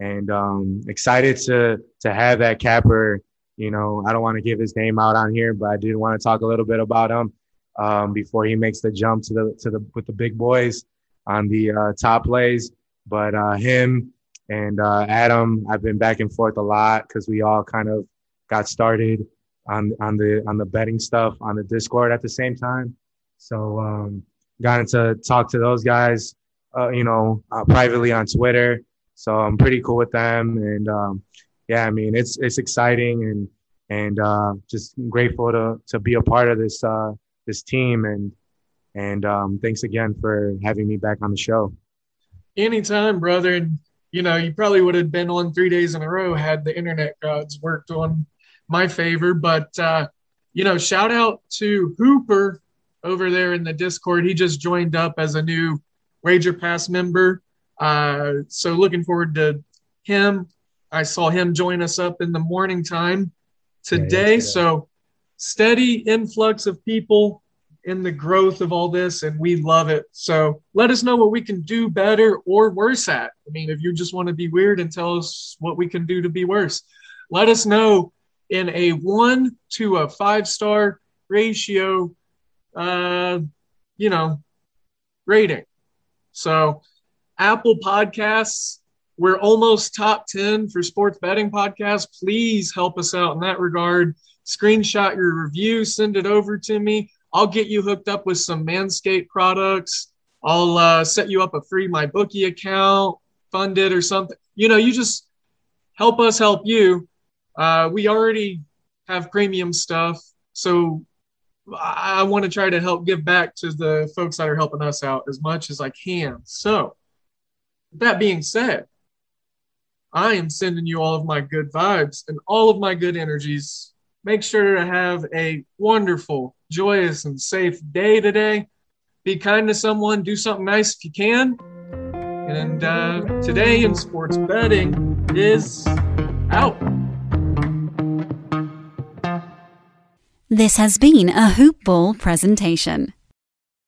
And um, excited to to have that capper you know, I don't want to give his name out on here, but I did want to talk a little bit about him um, before he makes the jump to the to the with the big boys on the uh, top plays. But uh, him and uh, Adam, I've been back and forth a lot because we all kind of got started on on the on the betting stuff on the Discord at the same time. So um, got into talk to those guys, uh, you know, uh, privately on Twitter. So I'm pretty cool with them, and um, yeah, I mean, it's it's exciting and and uh, just grateful to to be a part of this uh, this team and and um, thanks again for having me back on the show. Anytime, brother. You know, you probably would have been on three days in a row had the internet gods worked on my favor. But uh, you know, shout out to Hooper over there in the Discord. He just joined up as a new Wager Pass member. Uh, so looking forward to him I saw him join us up in the morning time today. Yeah, so steady influx of people in the growth of all this, and we love it. So let us know what we can do better or worse at. I mean, if you just want to be weird and tell us what we can do to be worse, let us know in a one to a five star ratio, uh, you know, rating. So Apple Podcasts, we're almost top 10 for sports betting podcasts. Please help us out in that regard. Screenshot your review, send it over to me. I'll get you hooked up with some Manscaped products. I'll uh, set you up a free MyBookie account, fund it or something. You know, you just help us help you. Uh, we already have premium stuff. So I, I want to try to help give back to the folks that are helping us out as much as I can. So, that being said, I am sending you all of my good vibes and all of my good energies. Make sure to have a wonderful, joyous, and safe day today. Be kind to someone, do something nice if you can. And uh, today in sports betting is out. This has been a Hoop Ball presentation.